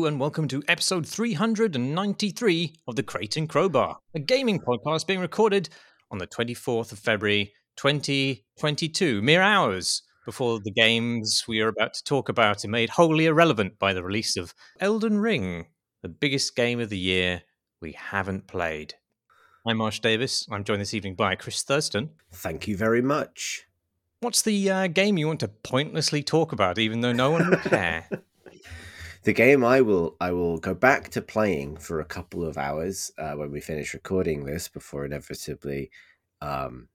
Hello, and welcome to episode 393 of the Crate and Crowbar, a gaming podcast being recorded on the 24th of February 2022, mere hours before the games we are about to talk about are made wholly irrelevant by the release of Elden Ring, the biggest game of the year we haven't played. I'm Marsh Davis. I'm joined this evening by Chris Thurston. Thank you very much. What's the uh, game you want to pointlessly talk about, even though no one will care? The game I will I will go back to playing for a couple of hours uh, when we finish recording this before inevitably um,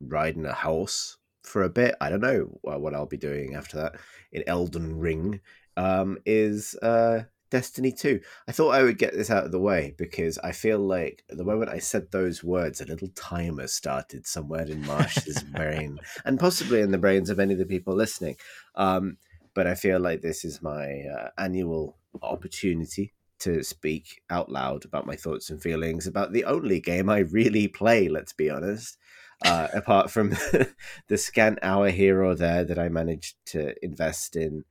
riding a horse for a bit. I don't know what I'll be doing after that in Elden Ring. Um, is uh, Destiny 2. I thought I would get this out of the way because I feel like the moment I said those words, a little timer started somewhere in Marsh's brain and possibly in the brains of any of the people listening. Um, but I feel like this is my uh, annual opportunity to speak out loud about my thoughts and feelings about the only game I really play, let's be honest. Uh, apart from the scant hour here or there that I managed to invest in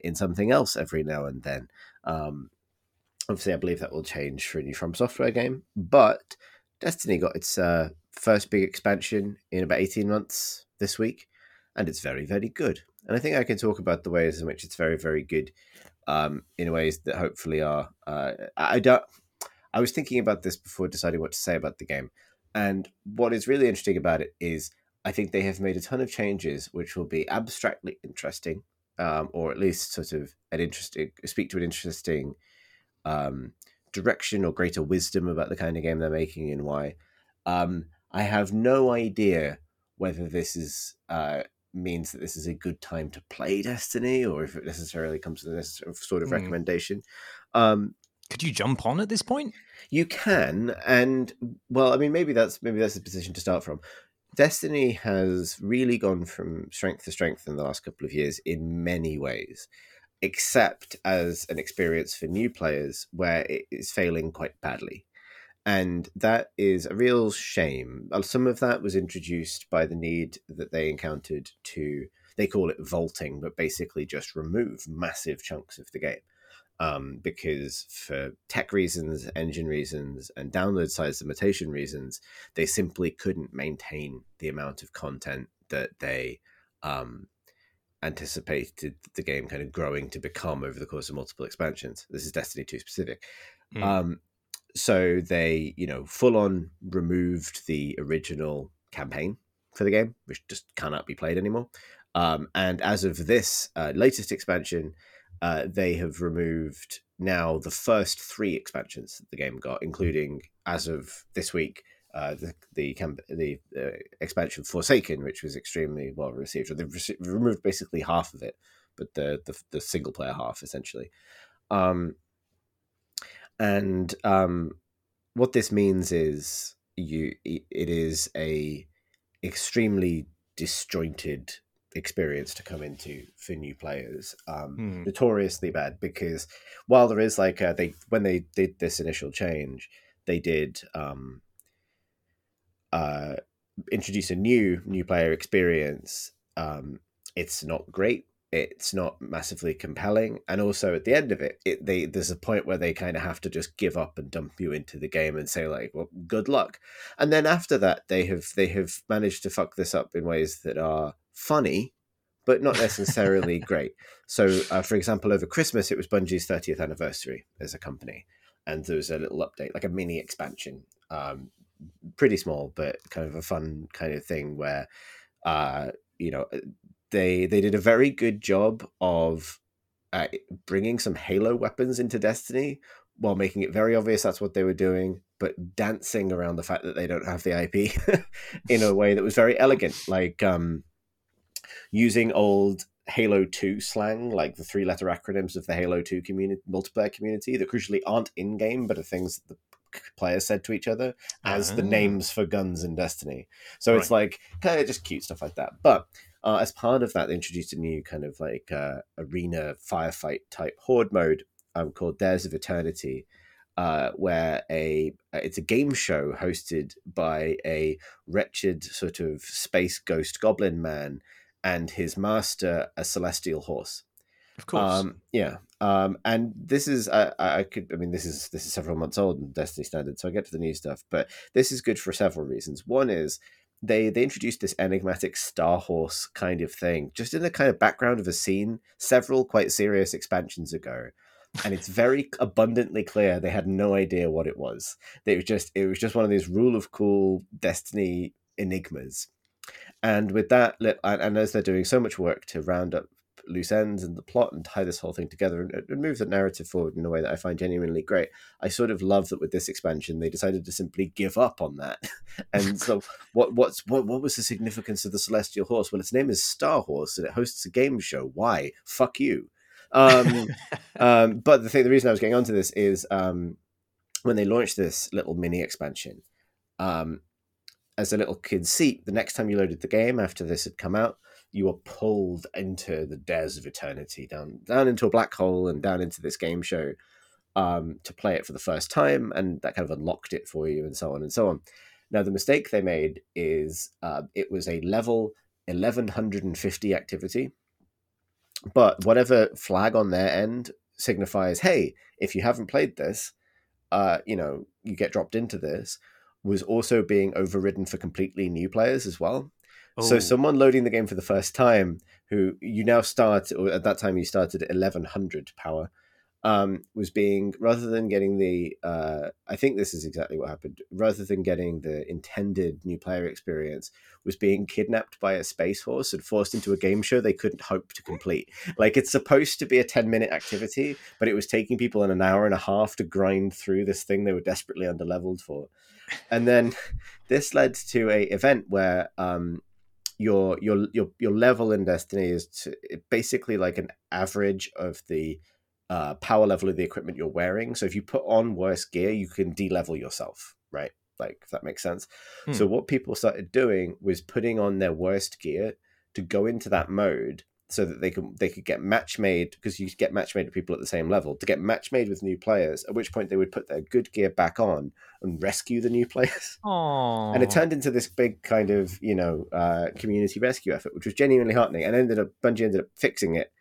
in something else every now and then. Um, obviously, I believe that will change for a new From Software game, but Destiny got its uh, first big expansion in about 18 months this week, and it's very, very good. And I think I can talk about the ways in which it's very, very good um, in ways that hopefully are. Uh, I don't. I was thinking about this before deciding what to say about the game. And what is really interesting about it is I think they have made a ton of changes which will be abstractly interesting um, or at least sort of an interesting speak to an interesting um, direction or greater wisdom about the kind of game they're making and why. Um, I have no idea whether this is uh, means that this is a good time to play Destiny, or if it necessarily comes to this sort of mm. recommendation. Um, Could you jump on at this point? You can, and well, I mean, maybe that's maybe that's the position to start from. Destiny has really gone from strength to strength in the last couple of years in many ways, except as an experience for new players where it is failing quite badly. And that is a real shame. Uh, some of that was introduced by the need that they encountered to, they call it vaulting, but basically just remove massive chunks of the game um, because for tech reasons, engine reasons, and download size limitation reasons, they simply couldn't maintain the amount of content that they um, anticipated the game kind of growing to become over the course of multiple expansions. This is Destiny 2 specific. Mm. Um, so they, you know, full on removed the original campaign for the game, which just cannot be played anymore. Um, and as of this uh, latest expansion, uh, they have removed now the first three expansions that the game got, including as of this week. Uh, the the camp- the uh, expansion Forsaken, which was extremely well received. They've re- removed basically half of it, but the the, the single player half essentially. Um, and um, what this means is you it is a extremely disjointed experience to come into for new players. Um, hmm. Notoriously bad because while there is like a, they when they did this initial change, they did um, uh, introduce a new new player experience. Um, it's not great. It's not massively compelling, and also at the end of it, it they there's a point where they kind of have to just give up and dump you into the game and say like, "Well, good luck." And then after that, they have they have managed to fuck this up in ways that are funny, but not necessarily great. So, uh, for example, over Christmas, it was Bungie's 30th anniversary as a company, and there was a little update, like a mini expansion, um, pretty small, but kind of a fun kind of thing where, uh, you know, they they did a very good job of uh, bringing some Halo weapons into Destiny while making it very obvious that's what they were doing, but dancing around the fact that they don't have the IP in a way that was very elegant, like. Um, using old Halo 2 slang, like the three letter acronyms of the Halo 2 community multiplayer community that crucially aren't in game but are things that the players said to each other as the ah. names for guns in Destiny. So right. it's like kind of just cute stuff like that. But uh, as part of that, they introduced a new kind of like uh, arena firefight type horde mode um, called Dares of Eternity. Uh, where a uh, it's a game show hosted by a wretched sort of space ghost goblin man and his master a celestial horse. Of course. Um, yeah. Um, and this is I, I could I mean this is this is several months old in Destiny standard, so I get to the new stuff, but this is good for several reasons. One is they they introduced this enigmatic star horse kind of thing just in the kind of background of a scene several quite serious expansions ago. And it's very abundantly clear they had no idea what it was. It was just it was just one of these rule of cool destiny enigmas. And with that and as they're doing so much work to round up loose ends in the plot and tie this whole thing together and, and move the narrative forward in a way that I find genuinely great. I sort of love that with this expansion they decided to simply give up on that. and so what what's what what was the significance of the celestial horse? Well its name is Star Horse and it hosts a game show. Why? Fuck you. Um, um, but the thing the reason I was getting onto this is um, when they launched this little mini expansion, um, as a little kid seat, the next time you loaded the game after this had come out, you are pulled into the dares of eternity, down down into a black hole and down into this game show um, to play it for the first time, and that kind of unlocked it for you, and so on and so on. Now, the mistake they made is uh, it was a level 1150 activity, but whatever flag on their end signifies, hey, if you haven't played this, uh, you know, you get dropped into this, was also being overridden for completely new players as well. So someone loading the game for the first time, who you now start, or at that time you started at eleven hundred power, um, was being rather than getting the, uh, I think this is exactly what happened. Rather than getting the intended new player experience, was being kidnapped by a space horse and forced into a game show they couldn't hope to complete. Like it's supposed to be a ten minute activity, but it was taking people in an hour and a half to grind through this thing they were desperately underleveled for. And then this led to a event where um, your your your your level in Destiny is to, basically like an average of the uh, power level of the equipment you're wearing. So if you put on worse gear, you can de-level yourself, right? Like if that makes sense. Hmm. So what people started doing was putting on their worst gear to go into that mode so that they can they could get match made because you get match made with people at the same level to get match made with new players. At which point they would put their good gear back on and rescue the new players. Aww. And it turned into this big kind of you know uh, community rescue effort, which was genuinely heartening. And ended up Bungie ended up fixing it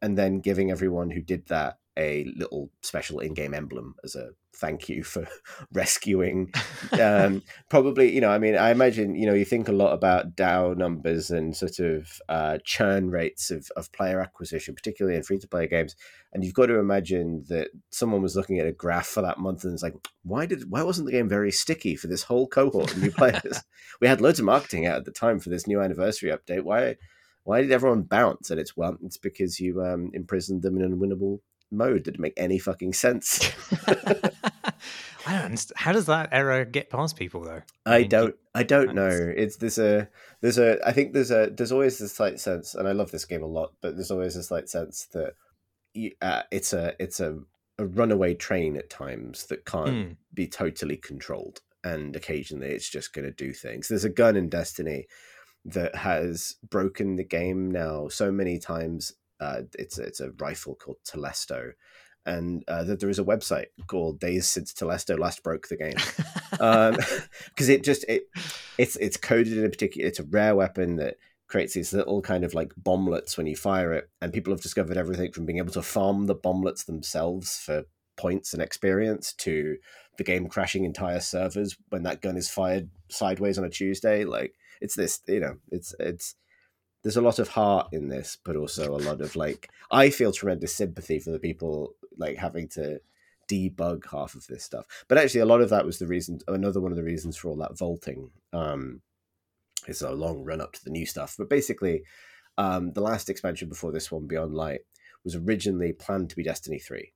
and then giving everyone who did that a little special in-game emblem as a thank you for rescuing um, probably you know i mean i imagine you know you think a lot about DAU numbers and sort of uh, churn rates of, of player acquisition particularly in free-to-play games and you've got to imagine that someone was looking at a graph for that month and it's like why did why wasn't the game very sticky for this whole cohort of new players we had loads of marketing out at the time for this new anniversary update why why did everyone bounce? And it's well, it's because you um, imprisoned them in an unwinnable mode didn't make any fucking sense. I don't understand. How does that error get past people though? I, I mean, don't. I don't know. It's there's a there's a I think there's a there's always this slight sense, and I love this game a lot, but there's always a slight sense that you, uh, it's a it's a, a runaway train at times that can't mm. be totally controlled, and occasionally it's just going to do things. There's a gun in Destiny that has broken the game now so many times uh, it's it's a rifle called Telesto, and uh, that there is a website called Days Since Telesto Last Broke the Game, because um, it just it it's it's coded in a particular. It's a rare weapon that creates these little kind of like bomblets when you fire it, and people have discovered everything from being able to farm the bomblets themselves for points and experience to the game crashing entire servers when that gun is fired sideways on a Tuesday. Like it's this, you know, it's it's there's a lot of heart in this, but also a lot of like I feel tremendous sympathy for the people like having to debug half of this stuff. But actually, a lot of that was the reason. Another one of the reasons for all that vaulting. Um, it's a long run up to the new stuff, but basically, um, the last expansion before this one, Beyond Light, was originally planned to be Destiny three,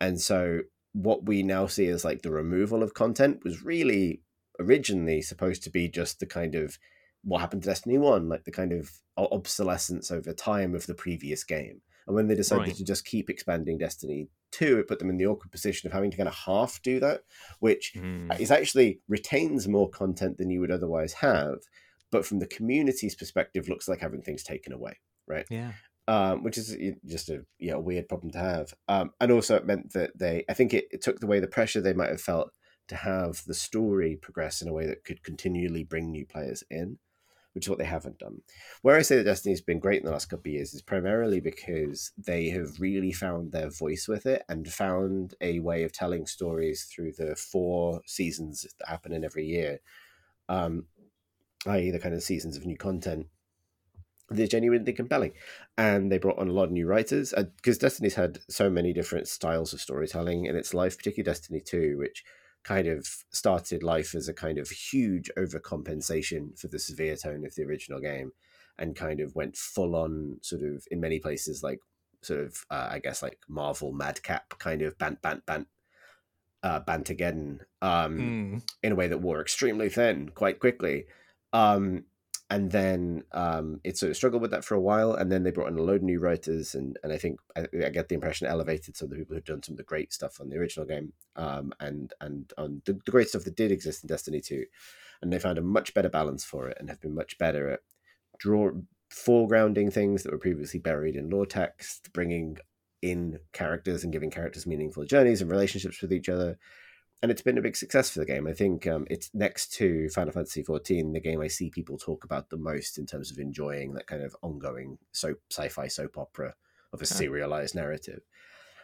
and so what we now see as like the removal of content was really originally supposed to be just the kind of what happened to Destiny 1, like the kind of obsolescence over time of the previous game. And when they decided right. to just keep expanding Destiny 2, it put them in the awkward position of having to kind of half do that, which mm. is actually retains more content than you would otherwise have, but from the community's perspective, looks like having things taken away, right? Yeah. Um, which is just a you know, weird problem to have. Um, and also, it meant that they, I think it, it took away the pressure they might have felt to have the story progress in a way that could continually bring new players in which is what they haven't done. Where I say that Destiny's been great in the last couple of years is primarily because they have really found their voice with it and found a way of telling stories through the four seasons that happen in every year, um, i.e., the kind of seasons of new content they're genuinely compelling. And they brought on a lot of new writers because uh, Destiny's had so many different styles of storytelling in its life, particularly Destiny 2, which kind of started life as a kind of huge overcompensation for the severe tone of the original game and kind of went full on sort of in many places like sort of uh, I guess like Marvel madcap kind of bant bant bant uh bantageddon um mm. in a way that wore extremely thin quite quickly um and then um, it sort of struggled with that for a while, and then they brought in a load of new writers, and and I think I, I get the impression elevated some of the people who've done some of the great stuff on the original game, um, and and on the, the great stuff that did exist in Destiny two, and they found a much better balance for it, and have been much better at draw foregrounding things that were previously buried in lore text, bringing in characters and giving characters meaningful journeys and relationships with each other, and it's been a big success for the game. I think um, it's next to Final Fantasy XIV, the game I see people talk about the most in terms of enjoying that kind of ongoing soap, sci-fi soap opera of a serialized narrative.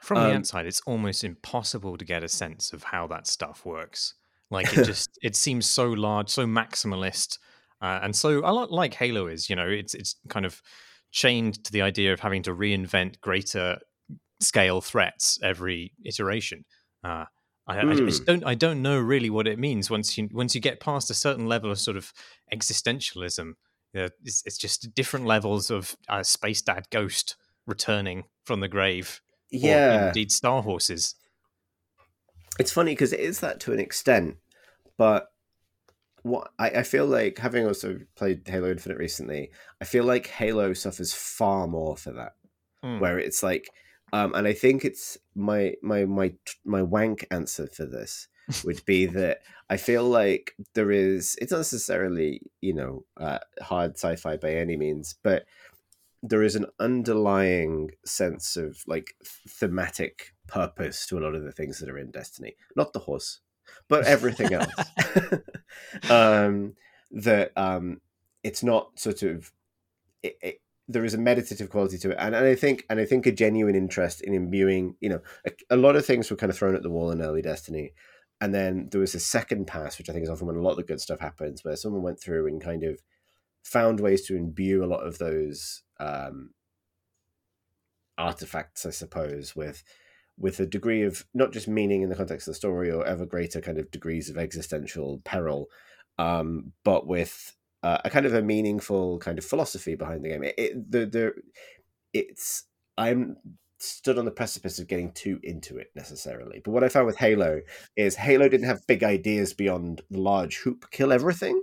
From um, the outside, it's almost impossible to get a sense of how that stuff works. Like it just it seems so large, so maximalist, uh, and so a lot like Halo is. You know, it's it's kind of chained to the idea of having to reinvent greater scale threats every iteration. Uh, I, mm. I, just hmm. don't I don't know really what it means once you once you get past a certain level of sort of existentialism. You know, it's, it's just different levels of uh, space dad ghost returning from the grave. Yeah, indeed, star horses. It's funny because it is that to an extent, but what I, I feel like having also played Halo Infinite recently, I feel like Halo suffers far more for that. Mm. Where it's like um, and I think it's my my my my wank answer for this would be that I feel like there is. It's not necessarily you know uh, hard sci-fi by any means, but there is an underlying sense of like thematic purpose to a lot of the things that are in Destiny. Not the horse, but everything else. um, that um, it's not sort of it, it, there is a meditative quality to it, and, and I think and I think a genuine interest in imbuing. You know, a, a, lot of things were kind of thrown at the wall in early Destiny, and then there was a second pass, which I think is often when a lot of the good stuff happens, where someone went through and kind of found ways to imbue a lot of those um, artifacts, I suppose, with with a degree of not just meaning in the context of the story or ever greater kind of degrees of existential peril, um, but with uh, a kind of a meaningful kind of philosophy behind the game. It, it the the it's I'm stood on the precipice of getting too into it necessarily. But what I found with Halo is Halo didn't have big ideas beyond the large hoop kill everything,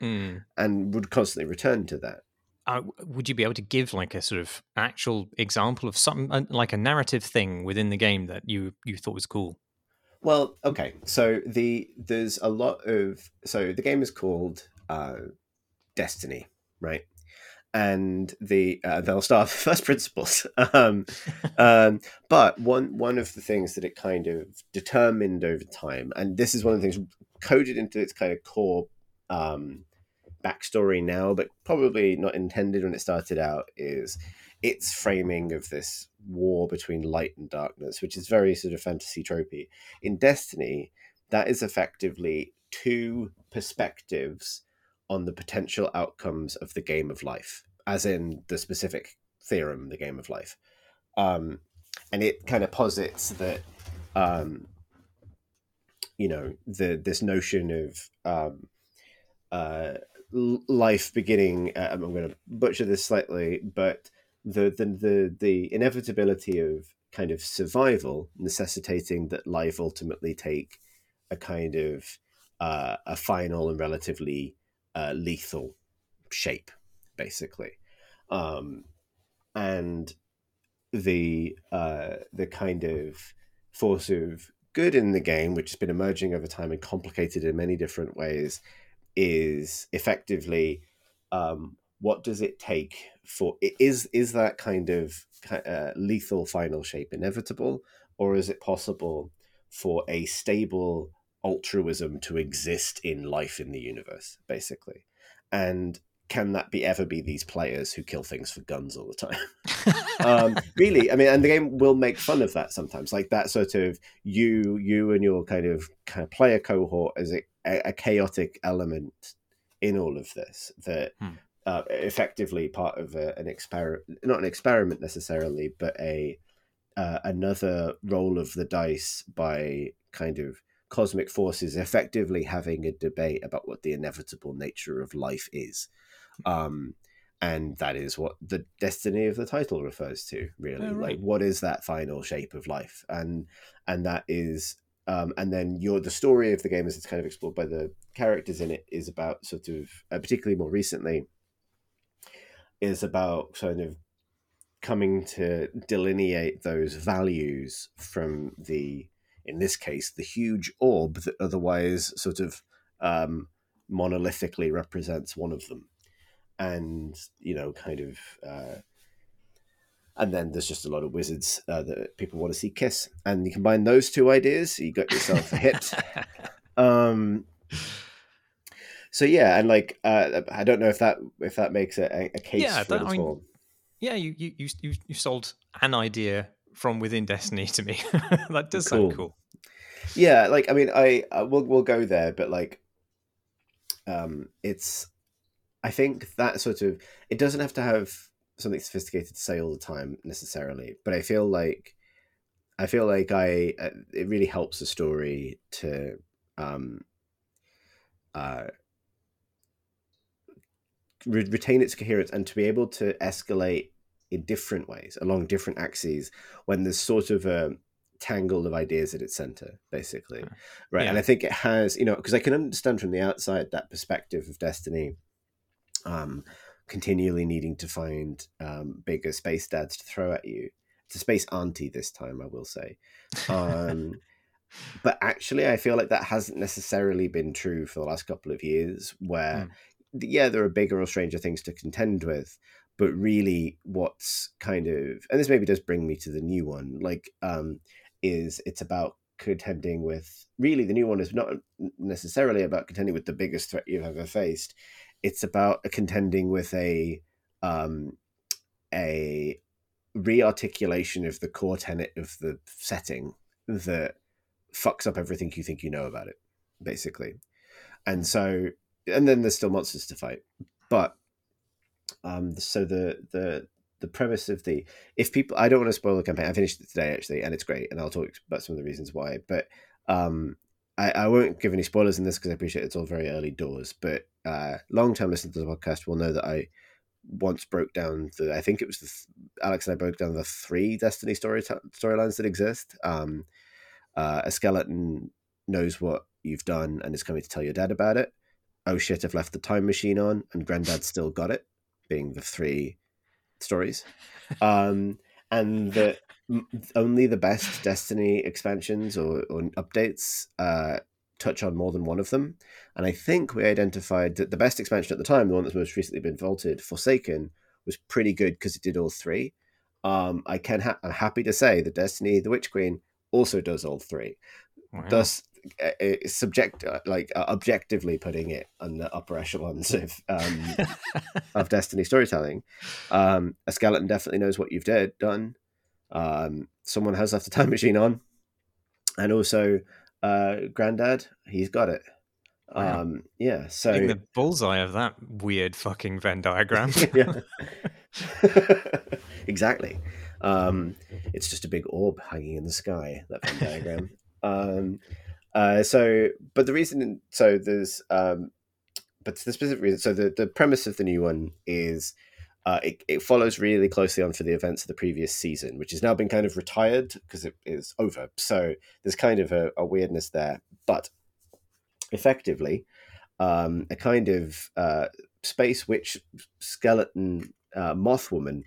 mm. and would constantly return to that. Uh, would you be able to give like a sort of actual example of something uh, like a narrative thing within the game that you you thought was cool? Well, okay, so the there's a lot of so the game is called uh, destiny, right? And the uh, they'll start first principles. um, um, but one one of the things that it kind of determined over time, and this is one of the things coded into its kind of core um, backstory now, but probably not intended when it started out, is its framing of this war between light and darkness, which is very sort of fantasy tropey. In Destiny, that is effectively two perspectives on the potential outcomes of the game of life, as in the specific theorem, the game of life. Um, and it kind of posits that, um, you know, the this notion of um, uh, life beginning. Uh, I'm going to butcher this slightly, but the, the the the inevitability of kind of survival necessitating that life ultimately take a kind of uh, a final and relatively uh, lethal shape, basically. Um, and the uh, the kind of force of good in the game, which has been emerging over time and complicated in many different ways, is effectively um, what does it take for is is that kind of uh, lethal final shape inevitable, or is it possible for a stable altruism to exist in life in the universe, basically. And can that be ever be these players who kill things for guns all the time? um, really, I mean, and the game will make fun of that sometimes, like that sort of you, you and your kind of kind of player cohort as a, a chaotic element in all of this that hmm. uh, effectively part of a, an experiment, not an experiment necessarily, but a uh, another roll of the dice by kind of cosmic forces effectively having a debate about what the inevitable nature of life is. Um, and that is what the destiny of the title refers to really. Oh, right. like what is that final shape of life? And and that is um, and then your the story of the game as it's kind of explored by the characters in it is about sort of uh, particularly more recently is about kind of coming to delineate those values from the in this case the huge orb that otherwise sort of um, monolithically represents one of them and you know, kind of. Uh, and then there's just a lot of wizards uh, that people want to see kiss, and you combine those two ideas, you got yourself a hit. um, so yeah, and like uh, I don't know if that if that makes a, a case yeah, for that, I mean, Yeah, you, you you you sold an idea from within Destiny to me. that does cool. sound cool. Yeah, like I mean, I uh, we'll we'll go there, but like, um, it's I think that sort of it doesn't have to have something sophisticated to say all the time necessarily, but I feel like I feel like I uh, it really helps the story to um uh re- retain its coherence and to be able to escalate in different ways along different axes when there's sort of a tangle of ideas at its center basically right yeah. and i think it has you know because i can understand from the outside that perspective of destiny um, continually needing to find um, bigger space dads to throw at you. It's a space auntie this time, I will say. Um, but actually, I feel like that hasn't necessarily been true for the last couple of years, where, mm. yeah, there are bigger or stranger things to contend with. But really, what's kind of, and this maybe does bring me to the new one, like, um, is it's about contending with really the new one is not necessarily about contending with the biggest threat you've ever faced it's about contending with a um, a rearticulation of the core tenet of the setting that fucks up everything you think you know about it, basically. And so, and then there's still monsters to fight, but um, so the the the premise of the if people I don't want to spoil the campaign. I finished it today actually, and it's great, and I'll talk about some of the reasons why. But um, I, I won't give any spoilers in this because I appreciate it's all very early doors. But uh, long term listeners to the podcast will know that I once broke down the I think it was the Alex and I broke down the three Destiny story storylines that exist. Um, uh, a skeleton knows what you've done and is coming to tell your dad about it. Oh shit! I've left the time machine on, and Granddad still got it. Being the three stories, um, and that only the best Destiny expansions or, or updates uh, touch on more than one of them. And I think we identified that the best expansion at the time, the one that's most recently been vaulted, Forsaken, was pretty good because it did all three. Um, I can ha- I'm happy to say that Destiny, the Witch Queen, also does all three. Wow. Thus, uh, subject uh, like uh, objectively putting it on the upper echelons of um, of Destiny storytelling. Um, a skeleton definitely knows what you've did done. Um, someone has left the time machine on, and also uh, Granddad, he's got it. Wow. Um, yeah, so In the bullseye of that weird fucking Venn diagram. exactly. Um, it's just a big orb hanging in the sky. That Venn diagram. Um, uh, so, but the reason, so there's, um, but the specific reason, so the the premise of the new one is uh, it, it follows really closely on for the events of the previous season, which has now been kind of retired because it is over. So there's kind of a, a weirdness there, but effectively, um, a kind of uh, space witch skeleton uh, moth woman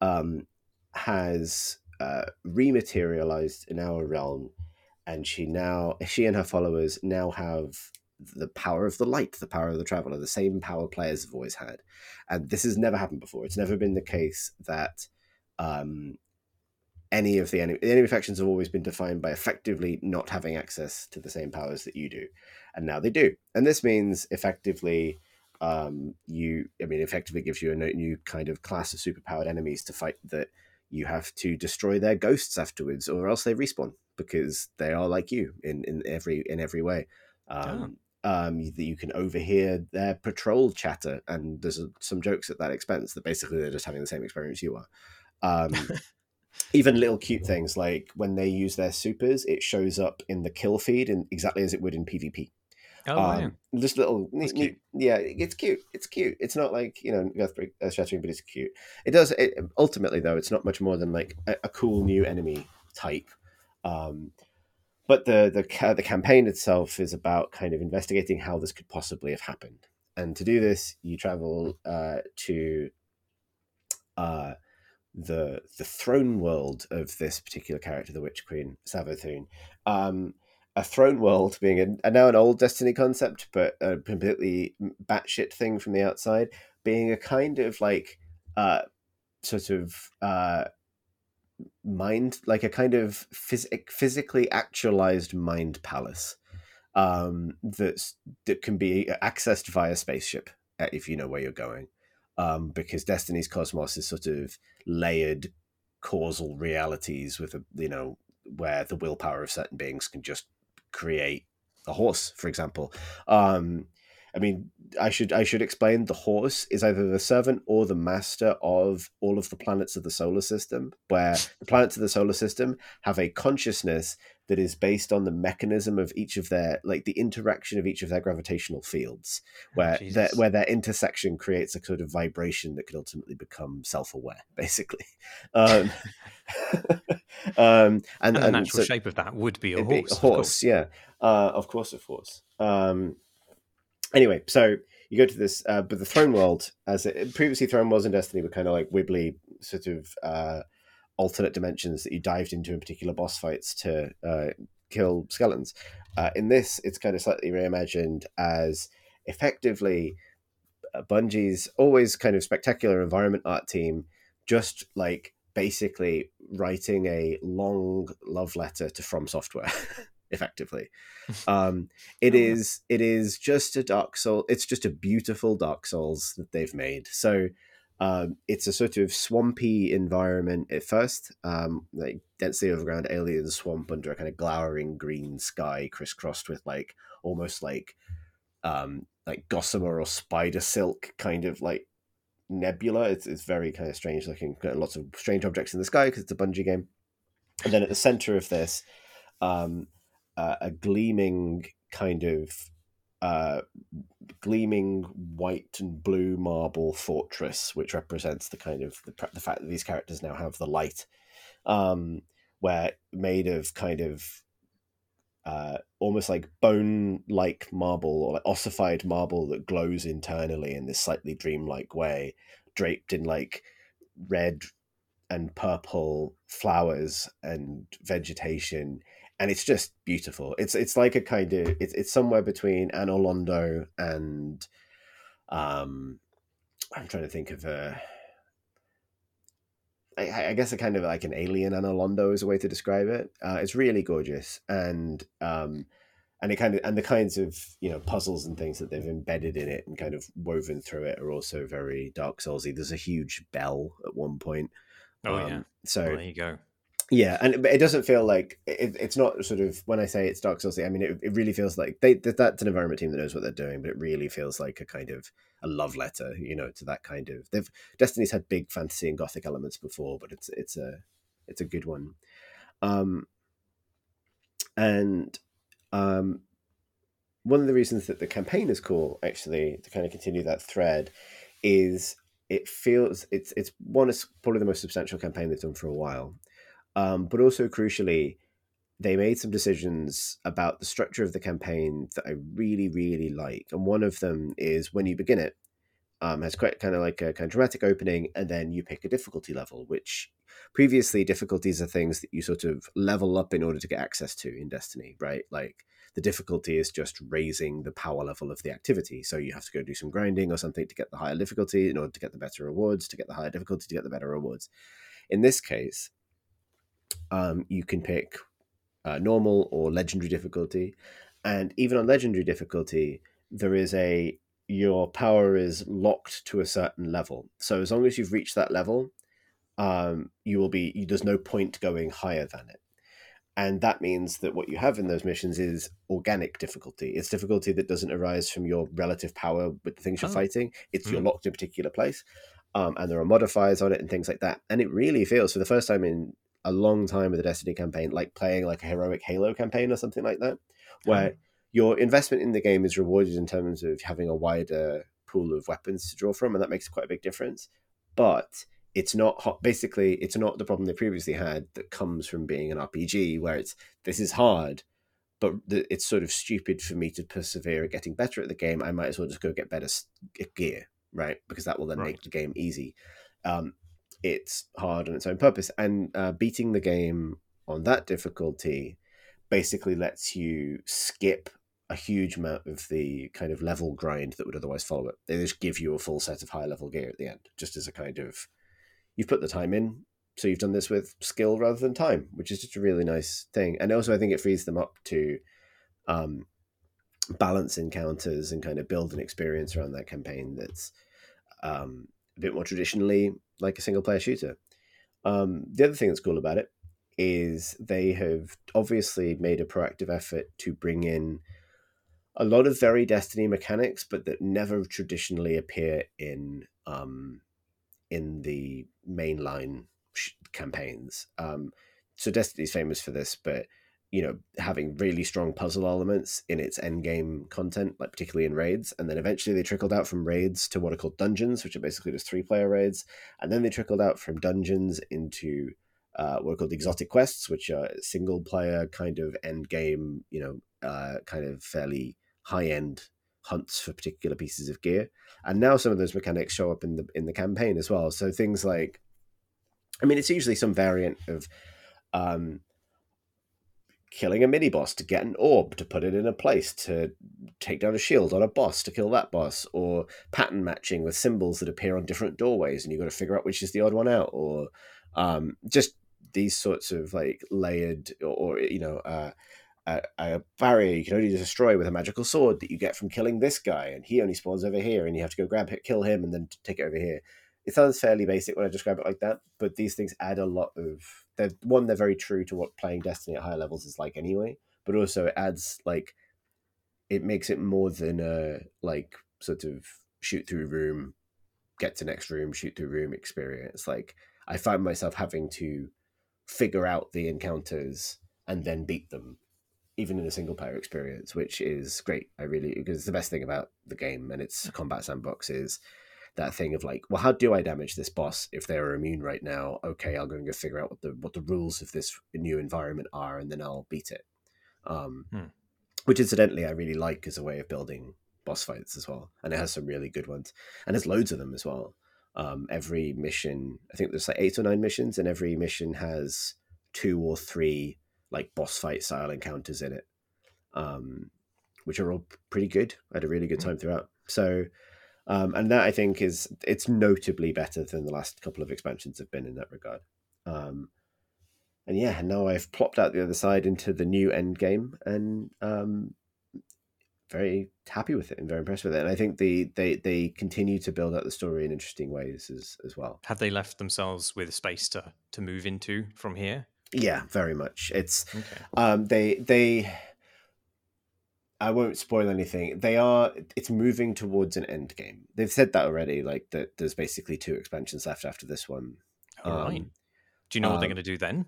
um, has uh, rematerialized in our realm, and she now she and her followers now have the power of the light, the power of the traveler, the same power players have always had. And this has never happened before. It's never been the case that um, any of the enemy, the enemy factions have always been defined by effectively not having access to the same powers that you do. And now they do. And this means effectively um, you, I mean, effectively gives you a new kind of class of superpowered enemies to fight that you have to destroy their ghosts afterwards, or else they respawn because they are like you in, in every in every way. Um, um, that you can overhear their patrol chatter, and there's some jokes at that expense that basically they're just having the same experience you are. Um, even little cute things like when they use their supers, it shows up in the kill feed in exactly as it would in PvP. Oh, um, wow. Just little, neat, neat, yeah, it's cute. It's cute. It's not like you know earth shattering, but it's cute. It does. It, ultimately, though, it's not much more than like a, a cool new enemy type. Um, but the the the campaign itself is about kind of investigating how this could possibly have happened. And to do this, you travel uh, to uh, the the throne world of this particular character, the Witch Queen Savathun. Um, a throne world being a, a, now an old Destiny concept, but a completely batshit thing from the outside, being a kind of like uh, sort of uh, mind, like a kind of phys- physically actualized mind palace um, that's that can be accessed via spaceship uh, if you know where you're going um, because Destiny's Cosmos is sort of layered causal realities with a you know where the willpower of certain beings can just create a horse, for example. Um, I mean, I should I should explain the horse is either the servant or the master of all of the planets of the solar system, where the planets of the solar system have a consciousness that is based on the mechanism of each of their like the interaction of each of their gravitational fiels, oh, where oh, their, where their intersection creates a sort of vibration that could ultimately become self-aware, basically. Um, um, and, and, the natural so, shape of that would be a horse. A horse, yeah. Uh, of course, of course. Um, anyway, so you go to this, uh, but the throne world, as it previously throne worlds in Destiny, were kind of like wibbly sort of uh, alternate dimensions that you dived into in particular boss fights to uh, kill skeletons. Uh, in this, it's kind of slightly reimagined as effectively uh, Bungie's always kind of spectacular environment art team, just like basically writing a long love letter to From Software. effectively. Um, it is it is just a Dark Soul. It's just a beautiful Dark Souls that they've made. So um, it's a sort of swampy environment at first, um, like densely overground alien swamp under a kind of glowering green sky, crisscrossed with like almost like um, like gossamer or spider silk kind of like nebula. It's, it's very kind of strange looking. Got lots of strange objects in the sky because it's a Bungie game. And then at the center of this, um, uh, a gleaming kind of uh, gleaming white and blue marble fortress, which represents the kind of the, the fact that these characters now have the light, um, where made of kind of uh, almost like bone-like marble or like ossified marble that glows internally in this slightly dreamlike way, draped in like red and purple flowers and vegetation and it's just beautiful. It's it's like a kind of it's it's somewhere between Anor Londo and um I'm trying to think of a I, I guess a kind of like an alien Anor Londo is a way to describe it. Uh, it's really gorgeous and um and it kind of and the kinds of you know puzzles and things that they've embedded in it and kind of woven through it are also very Dark Soulsy. There's a huge bell at one point. Oh um, yeah. So well, there you go. Yeah, and it doesn't feel like it, it's not sort of when I say it's Dark Souls. I mean, it, it really feels like they that's an environment team that knows what they're doing, but it really feels like a kind of a love letter, you know, to that kind of. They've Destiny's had big fantasy and gothic elements before, but it's it's a it's a good one. Um, and um, one of the reasons that the campaign is cool, actually, to kind of continue that thread, is it feels it's it's one is probably the most substantial campaign they've done for a while um, but also crucially, they made some decisions about the structure of the campaign that I really, really like. And one of them is when you begin it, um, has quite kind of like a kind of dramatic opening, and then you pick a difficulty level, which previously difficulties are things that you sort of level up in order to get access to in Destiny, right? Like the difficulty is just raising the power level of the activity. So you have to go do some grinding or something to get the higher difficulty in order to get the better rewards, to get the higher difficulty to get the better rewards. In this case, um, you can pick uh, normal or legendary difficulty. And even on legendary difficulty, there is a your power is locked to a certain level. So as long as you've reached that level, um, you will be. You, there's no point going higher than it and that means that what you have in those missions is organic difficulty it's difficulty that doesn't arise from your relative power with the things you're oh. fighting it's mm. you're hmm. locked in a particular place um, and there are modifiers on it and things like that and it really feels for the first time in a long time with the destiny campaign like playing like a heroic halo campaign or something like that where oh. your investment in the game is rewarded in terms of having a wider pool of weapons to draw from and that makes quite a big difference but it's not hot. Basically, it's not the problem they previously had that comes from being an RPG, where it's this is hard, but it's sort of stupid for me to persevere at getting better at the game. I might as well just go get better gear, right? Because that will then right. make the game easy. Um, it's hard on its own purpose, and uh, beating the game on that difficulty basically lets you skip a huge amount of the kind of level grind that would otherwise follow it. They just give you a full set of high level gear at the end, just as a kind of you've put the time in, so you've done this with skill rather than time, which is just a really nice thing. And also, I think it frees them up to um, balance encounters and kind of build an experience around that campaign that's um, a bit more traditionally like a single player shooter. Um, the other thing that's cool about it is they have obviously made a proactive effort to bring in a lot of very Destiny mechanics, but that never traditionally appear in um, in the mainline campaigns. Um, so Destiny's famous for this, but you know, having really strong puzzle elements in its end game content, like particularly in raids, and then eventually they trickled out from raids to what are called dungeons, which are basically just three player raids, and then they trickled out from dungeons into uh, what are called exotic quests, which are single player kind of end game, you know, uh, kind of fairly high end hunts for particular pieces of gear. And now some of those mechanics show up in the in the campaign as well. So things like I mean it's usually some variant of um killing a mini boss to get an orb to put it in a place to take down a shield on a boss to kill that boss or pattern matching with symbols that appear on different doorways and you've got to figure out which is the odd one out or um, just these sorts of like layered or, or you know uh, a, a, barrier you can only destroy with a magical sword that you get from killing this guy, and he only spawns over here, and you have to go grab it, kill him, and then take it over here. It sounds fairly basic when I describe it like that, but these things add a lot of. They're one, they're very true to what playing Destiny at higher levels is like anyway, but also it adds like, it makes it more than a like sort of shoot through room, get to next room, shoot through room experience. Like I find myself having to figure out the encounters and then beat them even in a single player experience, which is great. I really because it's the best thing about the game and its combat sandbox is that thing of like, well, how do I damage this boss if they're immune right now? Okay, I'll go and go figure out what the what the rules of this new environment are, and then I'll beat it. Um, hmm. Which incidentally, I really like as a way of building boss fights as well, and it has some really good ones, and there's loads of them as well. Um, every mission, I think there's like eight or nine missions, and every mission has two or three like boss fight style encounters in it, um, which are all pretty good. I had a really good mm. time throughout. So, um, and that I think is it's notably better than the last couple of expansions have been in that regard. Um, and yeah, now I've plopped out the other side into the new end game, and um, very happy with it and very impressed with it. And I think the they they continue to build out the story in interesting ways as as well. Have they left themselves with space to to move into from here? Yeah, very much. It's okay. um, they they. I won't spoil anything. They are. It's moving towards an end game. They've said that already. Like that, there's basically two expansions left after this one. All um, right. Do you know what they're um, going to do then?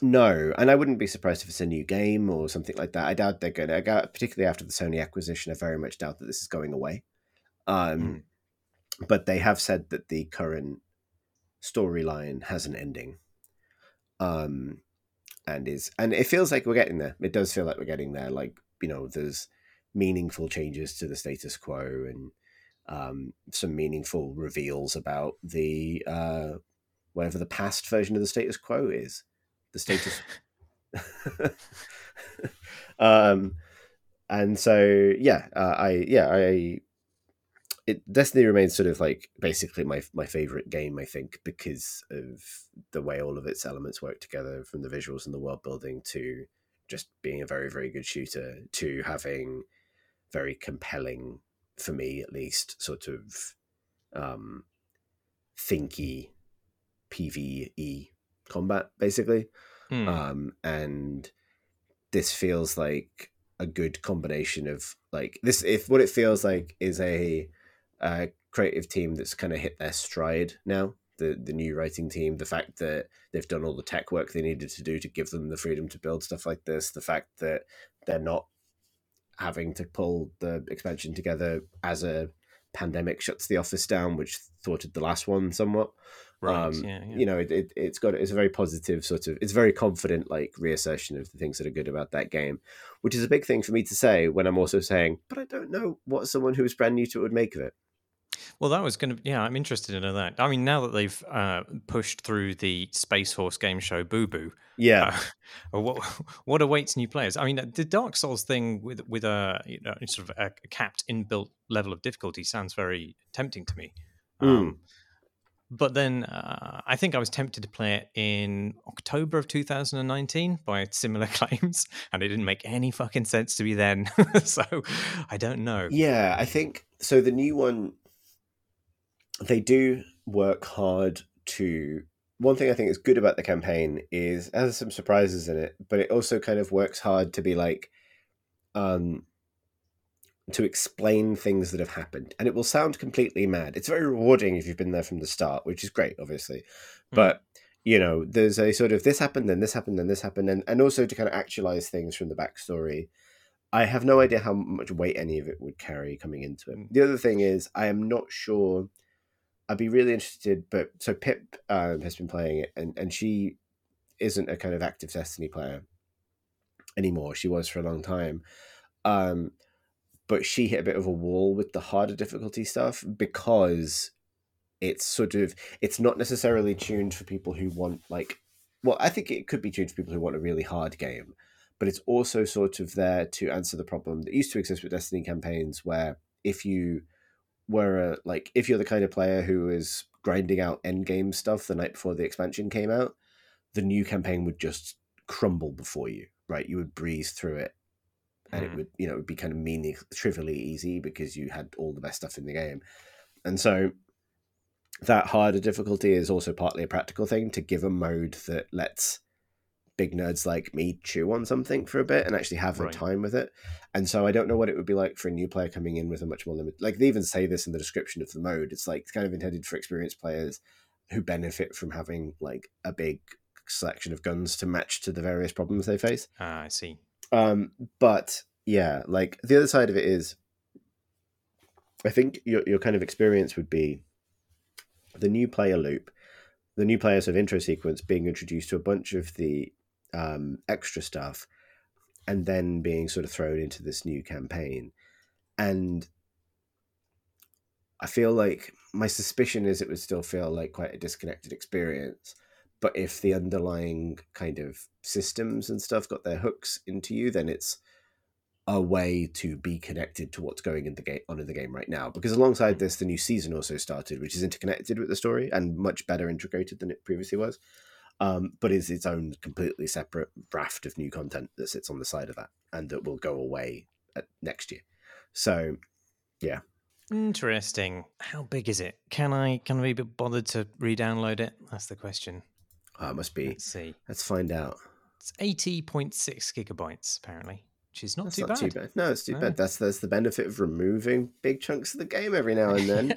No, and I wouldn't be surprised if it's a new game or something like that. I doubt they're going to. Particularly after the Sony acquisition, I very much doubt that this is going away. Um, mm. but they have said that the current storyline has an ending um, and is and it feels like we're getting there. It does feel like we're getting there. Like you know, there's meaningful changes to the status quo and um, some meaningful reveals about the uh, whatever the past version of the status quo is. The status. um, and so yeah, uh, I yeah I it Destiny remains sort of like basically my my favorite game, I think, because of the way all of its elements work together, from the visuals and the world building to just being a very very good shooter to having very compelling for me at least, sort of um, thinky PVE combat, basically. Hmm. Um, and this feels like a good combination of like this. If what it feels like is a, a creative team that's kind of hit their stride now. The the new writing team, the fact that they've done all the tech work they needed to do to give them the freedom to build stuff like this, the fact that they're not having to pull the expansion together as a pandemic shuts the office down, which thwarted the last one somewhat. right. um, yeah, yeah. You know, it, it it's got it's a very positive sort of it's very confident like reassertion of the things that are good about that game, which is a big thing for me to say when I'm also saying, but I don't know what someone who's brand new to it would make of it. Well, that was going to. Yeah, I'm interested in that. I mean, now that they've uh, pushed through the Space Horse game show Boo Boo, Yeah, uh, what what awaits new players? I mean, the Dark Souls thing with with a you know, sort of a, a capped inbuilt level of difficulty sounds very tempting to me. Mm. Um, But then uh, I think I was tempted to play it in October of 2019 by similar claims, and it didn't make any fucking sense to me then. so I don't know. Yeah, I think so. The new one, they do work hard to. One thing I think is good about the campaign is it has some surprises in it, but it also kind of works hard to be like, um, to explain things that have happened, and it will sound completely mad. It's very rewarding if you've been there from the start, which is great, obviously, Mm. but you know, there's a sort of this happened, then this happened, then this happened, and and also to kind of actualize things from the backstory. I have no idea how much weight any of it would carry coming into it. The other thing is, I am not sure. I'd be really interested, but so Pip um, has been playing it, and and she isn't a kind of active Destiny player anymore. She was for a long time, um, but she hit a bit of a wall with the harder difficulty stuff because it's sort of it's not necessarily tuned for people who want like well i think it could be tuned for people who want a really hard game but it's also sort of there to answer the problem that used to exist with destiny campaigns where if you were a, like if you're the kind of player who is grinding out end game stuff the night before the expansion came out the new campaign would just crumble before you right you would breeze through it and it Mm. would you know it would be kind of meaning trivially easy because you had all the best stuff in the game and so that harder difficulty is also partly a practical thing to give a mode that lets big nerds like me chew on something for a bit and actually have Right. a time with it. And so I don't know what it would be like for a new player coming in with a much more limited. Like they even say this in the description of the mode. It's like it's kind of intended for experienced players who benefit from having like a big selection of guns to match to the various problems they face. Ah, I see. Um, but yeah, like the other side of it is, I think your your kind of experience would be the new player loop, the new players of intro sequence being introduced to a bunch of the um, extra stuff, and then being sort of thrown into this new campaign, and I feel like my suspicion is it would still feel like quite a disconnected experience. But if the underlying kind of systems and stuff got their hooks into you, then it's a way to be connected to what's going in the game on in the game right now. Because alongside this, the new season also started, which is interconnected with the story and much better integrated than it previously was. Um, but is its own completely separate raft of new content that sits on the side of that and that will go away at next year. So yeah. Interesting. How big is it? Can I can we be bothered to re-download it? That's the question. uh, it must be. Let's see. Let's find out. It's eighty point six gigabytes apparently, which is not That's too not bad. too bad. No, it's too No. bad. That's that's the benefit of removing big chunks of the game every now and then.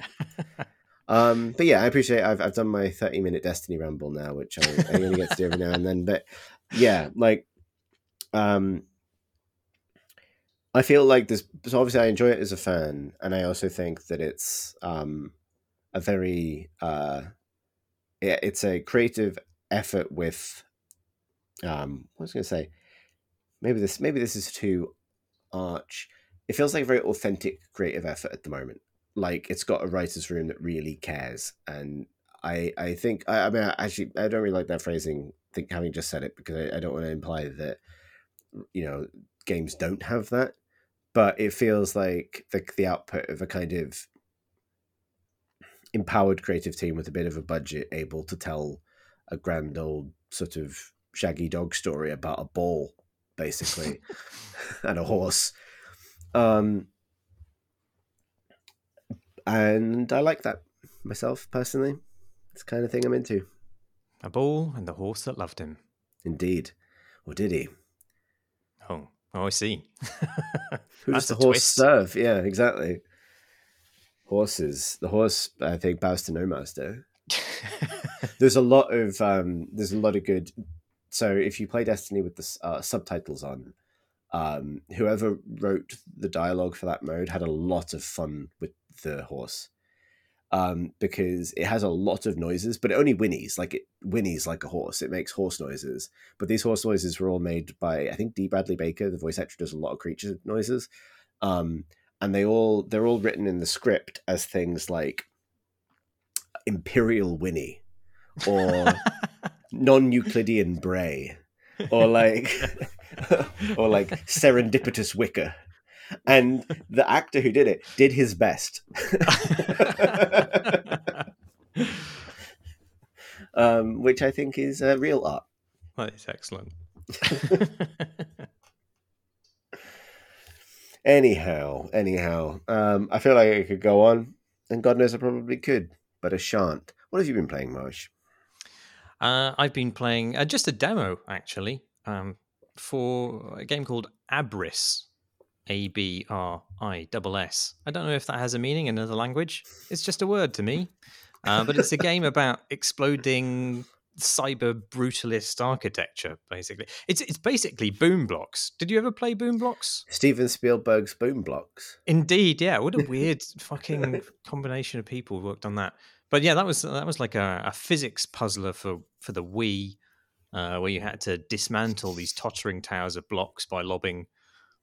Um, but yeah, I appreciate. I've I've done my thirty minute Destiny ramble now, which I, I only get to do every now and then. But yeah, like, um, I feel like this. So obviously, I enjoy it as a fan, and I also think that it's um, a very uh, it, it's a creative effort with um, what was going to say? Maybe this maybe this is too arch. It feels like a very authentic creative effort at the moment like it's got a writers room that really cares and i i think i, I mean I actually i don't really like that phrasing think having just said it because I, I don't want to imply that you know games don't have that but it feels like the, the output of a kind of empowered creative team with a bit of a budget able to tell a grand old sort of shaggy dog story about a ball basically and a horse. Um and I like that myself personally. It's the kind of thing I'm into. A bull and the horse that loved him. Indeed. Or did he? Oh, oh I see. Who does the horse twist. serve? Yeah, exactly. Horses. The horse, I think, bows to no master. there's a lot of um, there's a lot of good. So if you play Destiny with the uh, subtitles on, um, whoever wrote the dialogue for that mode had a lot of fun with the horse um, because it has a lot of noises, but it only whinnies like it whinnies like a horse. It makes horse noises, but these horse noises were all made by I think Dee Bradley Baker, the voice actor, does a lot of creature noises, um, and they all they're all written in the script as things like Imperial Whinny or non-Euclidean Bray or like or like serendipitous wicker and the actor who did it did his best. um, which I think is uh, real art. That is excellent. anyhow, anyhow, um, I feel like I could go on, and God knows I probably could, but I shan't. What have you been playing, Marsh? Uh, I've been playing uh, just a demo, actually, um, for a game called Abriss. A B R I double S. I don't know if that has a meaning in another language. It's just a word to me. Uh, but it's a game about exploding cyber brutalist architecture. Basically, it's it's basically Boom Blox. Did you ever play Boom Blox? Steven Spielberg's Boom Blox. Indeed, yeah. What a weird fucking combination of people worked on that. But yeah, that was that was like a, a physics puzzler for for the Wii, uh, where you had to dismantle these tottering towers of blocks by lobbing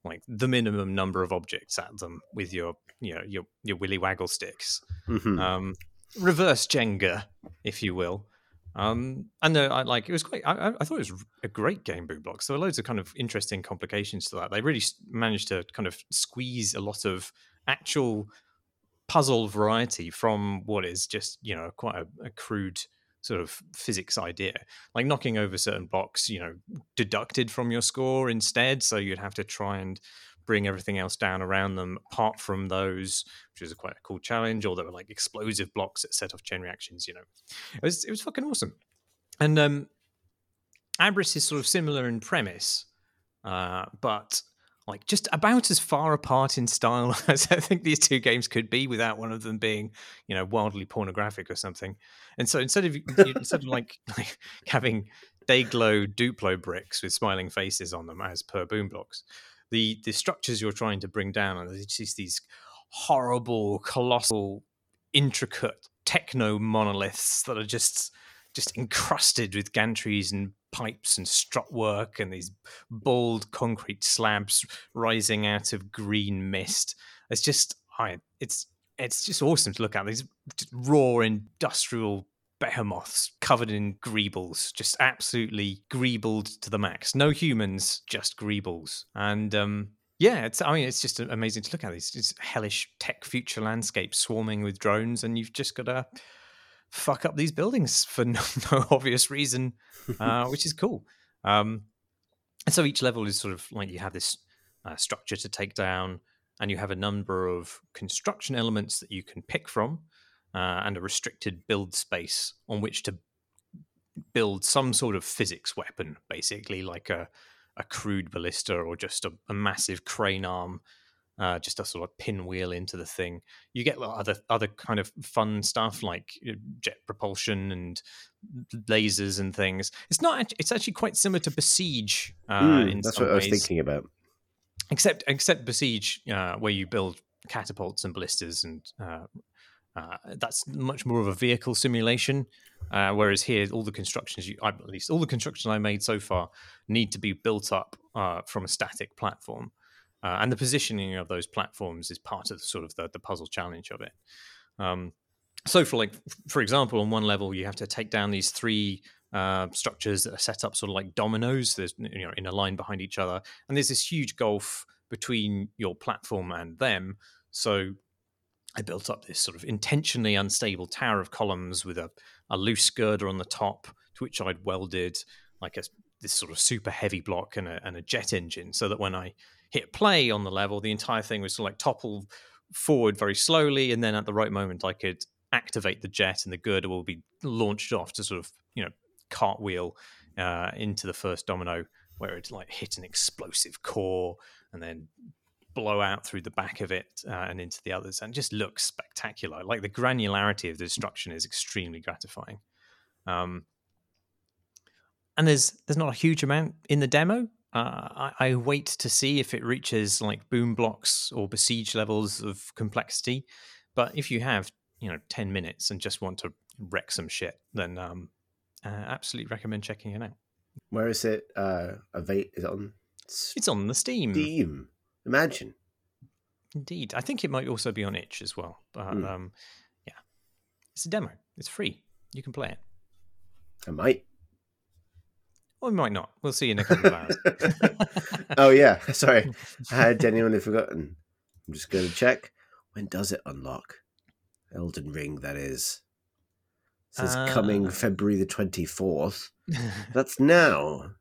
like the minimum number of objects at them with your you know your your willy waggle sticks. Mm-hmm. Um, reverse Jenga, if you will. Um, and the, I like it was quite. I, I, thought it was a great game. Boom Blox. There were loads of kind of interesting complications to that. They really managed to kind of squeeze a lot of actual puzzle variety from what is just you know quite a, a crude sort of physics idea like knocking over certain blocks you know deducted from your score instead. So you'd have to try and bring everything else down around them apart from those which is a quite a cool challenge or there were like explosive blocks that set off chain reactions you know. It was it was fucking awesome. And um Abriss is sort of similar in premise uh but like just about as far apart in style as I think these two games could be without one of them being, you know, wildly pornographic or something. And so instead of instead of like, like having Dayglow Duplo bricks with smiling faces on them as per Boom Blox, the the structures you're trying to bring down are just these horrible, colossal, intricate techno monoliths that are just just encrusted with gantries and pipes and strut work and these bold concrete slabs rising out of green mist. It's just, I, it's it's just awesome to look at these raw industrial behemoths covered in greebles, just absolutely greebled to the max. No humans, just greebles. And um, yeah, it's I mean it's just amazing to look at these it's hellish tech future landscapes swarming with drones, and you've just got to fuck up these buildings for no, no obvious reason, uh, which is cool. Um, and so each level is sort of like you have this uh, structure to take down, and you have a number of construction elements that you can pick from, uh, and a restricted build space on which to build some sort of physics weapon, basically like a a crude ballista or just a, a massive crane arm uh, just a sort of pinwheel into the thing. You get other other kind of fun stuff like jet propulsion and lasers and things. It's not. It's actually quite similar to Besiege. Uh, mm, that's what ways. I was thinking about. Except except Besiege, uh, where you build catapults and blisters and. Uh, uh, that's much more of a vehicle simulation, uh, whereas here, all the constructions, you, at least all the construction I made so far, need to be built up from a static platform. Uh, and the positioning of those platforms is part of the, sort of the, the puzzle challenge of it. Um, so, for like, for example, on one level, you have to take down these three uh, structures that are set up sort of like dominoes. There's you know in a line behind each other, and there's this huge gulf between your platform and them. So, I built up this sort of intentionally unstable tower of columns with a, a loose girder on the top, to which I'd welded like a this sort of super heavy block and a, and a jet engine, so that when I hit play on the level, the entire thing was to like topple forward very slowly, and then at the right moment, I could activate the jet, and the girder will be launched off to sort of you know cartwheel uh, into the first domino, where it like hit an explosive core, and then blow out through the back of it uh, and into the others, and just looks spectacular. Like the granularity of the destruction is extremely gratifying. Um, and there's there's not a huge amount in the demo. Uh, I, I, wait to see if it reaches like Boom Blox or besiege levels of complexity. But if you have you know ten minutes and just want to wreck some shit, then um, uh, absolutely recommend checking it out. Where is it? Uh, Avate is it on? It's on the Steam. Steam. Imagine. Indeed, I think it might also be on itch as well. But mm. um, yeah, it's a demo. It's free. You can play it. I might. Or we might not. We'll see you in a couple of hours. oh yeah, sorry, I had genuinely forgotten. I'm just going to check. When does it unlock? Elden Ring, that is. It says uh, coming February the 24th. That's now.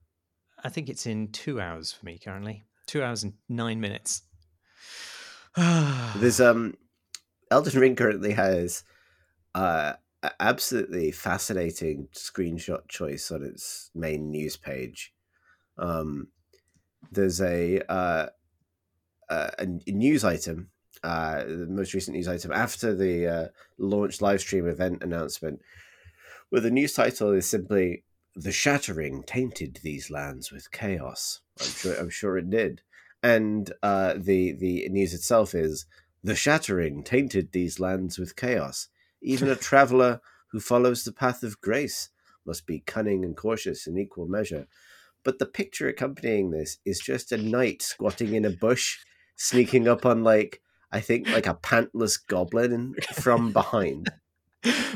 I think it's in two hours for me currently. Two hours and nine minutes. There's um Elden Ring currently has uh absolutely fascinating screenshot choice on its main news page. Um, there's a uh, a, news item, uh, the most recent news item after the uh, launch live stream event announcement, where the news title is simply "The Shattering tainted these lands with chaos." I'm sure, I'm sure it did, and uh, the the news itself is "The Shattering tainted these lands with chaos." Even a traveler who follows the path of grace must be cunning and cautious in equal measure. But the picture accompanying this is just a knight squatting in a bush, sneaking up on like I think like a pantless goblin from behind.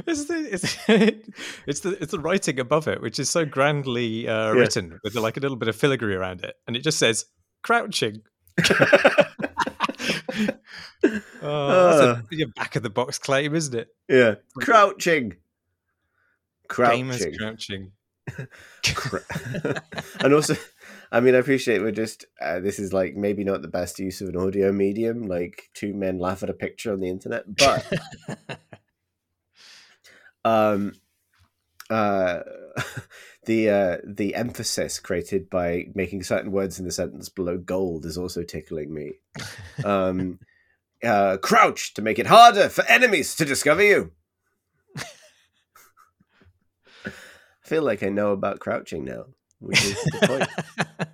It's the, it's, it's, the it's the writing above it, which is so grandly uh, yeah. written with like a little bit of filigree around it, and it just says crouching. oh, that's a, your back of the box claim, isn't it? Yeah, crouching, crouching, Gamers crouching. and also, I mean, I appreciate we're just. Uh, this is like maybe not the best use of an audio medium, like two men laugh at a picture on the internet, but um, uh, the uh, the emphasis created by making certain words in the sentence below gold is also tickling me. Um, uh, crouch to make it harder for enemies to discover you. I feel like I know about crouching now, which is the point.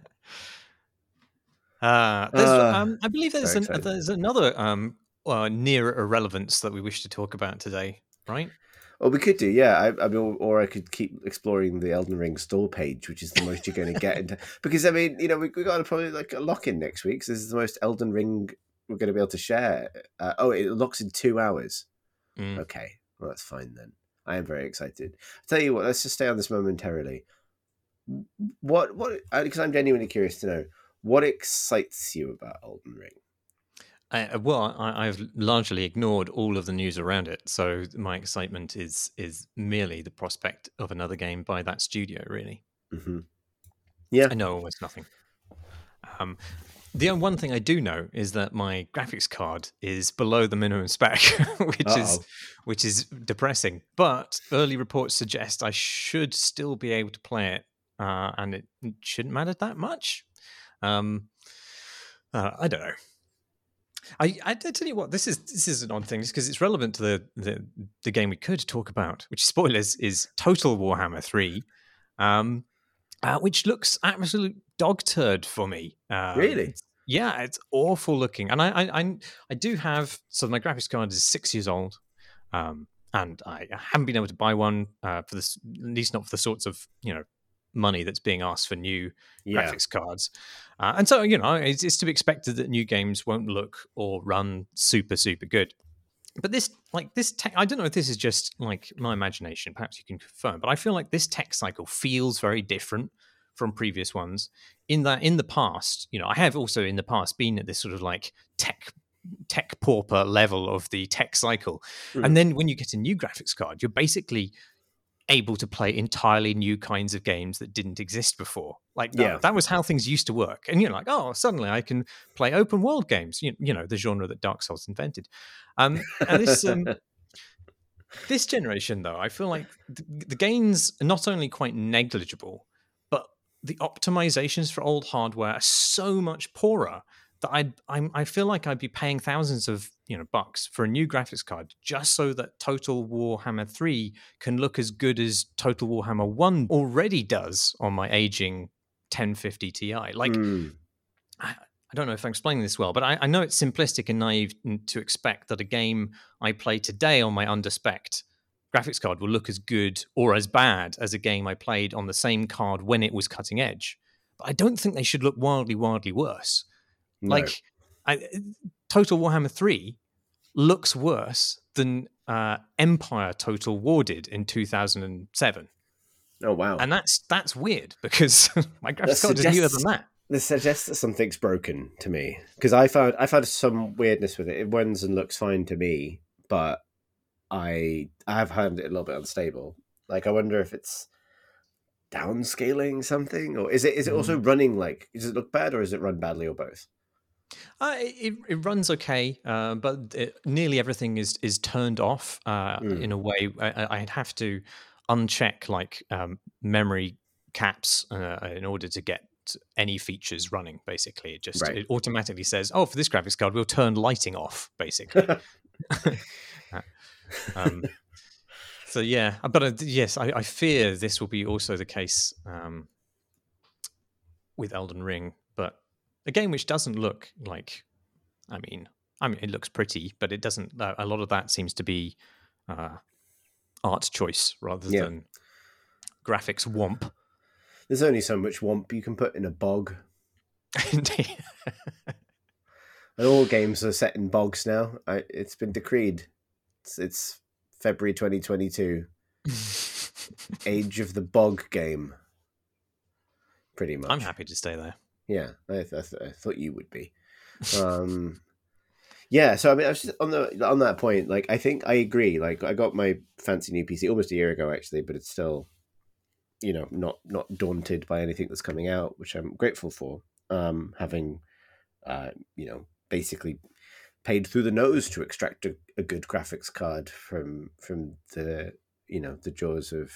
Uh, uh, um, I believe there's, an, there's another um, uh, near irrelevance that we wish to talk about today, right? Well, we could do, yeah. I, I mean, or I could keep exploring the Elden Ring store page, which is the most you're going to get into. Because I mean, you know, we we got probably like a lock in next week. So this is the most Elden Ring we're going to be able to share. Uh, oh, it locks in two hours. Mm. Okay, well that's fine then. I am very excited. I'll tell you what, let's just stay on this momentarily. What what? Because I'm genuinely curious to know what excites you about Elden Ring. Uh, well, I, have largely ignored all of the news around it, so my excitement is is merely the prospect of another game by that studio. Really, mm-hmm. yeah. I know almost nothing. Um, the one thing I do know is that my graphics card is below the minimum spec, which Uh-oh. is which is depressing. But early reports suggest I should still be able to play it, uh, and it shouldn't matter that much. Um, uh, I don't know. I, I, tell you what, this is this is an odd thing, just because it's relevant to the, the, the game we could talk about, which spoilers is Total Warhammer Three, um, uh, which looks absolute dog turd for me. Um, really? Yeah, it's awful looking, and I, I I, I do have so my graphics card is six years old, um, and I haven't been able to buy one uh, for this, at least not for the sorts of you know money that's being asked for new yeah. graphics cards. Uh, and so, you know, it's, it's, to be expected that new games won't look or run super, super good. But this, like this tech, I don't know if this is just like my imagination. Perhaps you can confirm, but I feel like this tech cycle feels very different from previous ones. In that, in the past, you know, I have also in the past been at this sort of like tech tech pauper level of the tech cycle, mm. and then when you get a new graphics card, you're basically able to play entirely new kinds of games that didn't exist before. Like that, Yeah. that was how things used to work. And you're like, oh, suddenly I can play open world games. You, you know, the genre that Dark Souls invented. Um, and this um, this generation, though, I feel like the, the gains are not only quite negligible, but the optimizations for old hardware are so much poorer I I'm, I feel like I'd be paying thousands of you know bucks for a new graphics card just so that Total Warhammer 3 can look as good as Total Warhammer 1 already does on my aging 1050 Ti. Like Hmm. I, I don't know if I'm explaining this well, but I, I know it's simplistic and naive to expect that a game I play today on my underspec graphics card will look as good or as bad as a game I played on the same card when it was cutting edge. But I don't think they should look wildly, wildly worse. No. Like, I, Total Warhammer 3 looks worse than uh, Empire Total War did in 2007. oh wow, And that's that's weird because my graphics card is newer than that. this suggests that something's broken to me because I found I found some weirdness with it. It runs and looks fine to me, but I I have found it a little bit unstable. Like I wonder if it's downscaling something, or is it is it also Mm. running like does it look bad or is it run badly or both? Uh, it, it runs okay, uh, but it, nearly everything is is turned off uh, Mm. in a way. I, I'd have to uncheck like um, memory caps uh, in order to get any features running. Basically, it just Right. it automatically says, "Oh, for this graphics card, we'll turn lighting off." Basically. um, so yeah, uh, but uh, yes, I, I fear this will be also the case um, with Elden Ring, a game which doesn't look like, I mean, I mean, it looks pretty, but it doesn't. Uh, a lot of that seems to be uh, art choice rather Yeah. than graphics womp. There's only so much womp you can put in a bog. Indeed. And all games are set in bogs now. I, it's been decreed. It's, it's February 2022. Age of the bog game. Pretty much. I'm happy to stay there. Yeah, I, th- I, th- I thought you would be. Um, yeah, so I mean, I was just on the on that point. Like, I think I agree. Like, I got my fancy new PC almost a year ago, actually, but it's still, you know, not not daunted by anything that's coming out, which I'm grateful for. Um, having, uh, you know, basically paid through the nose to extract a, a good graphics card from from the you know the jaws of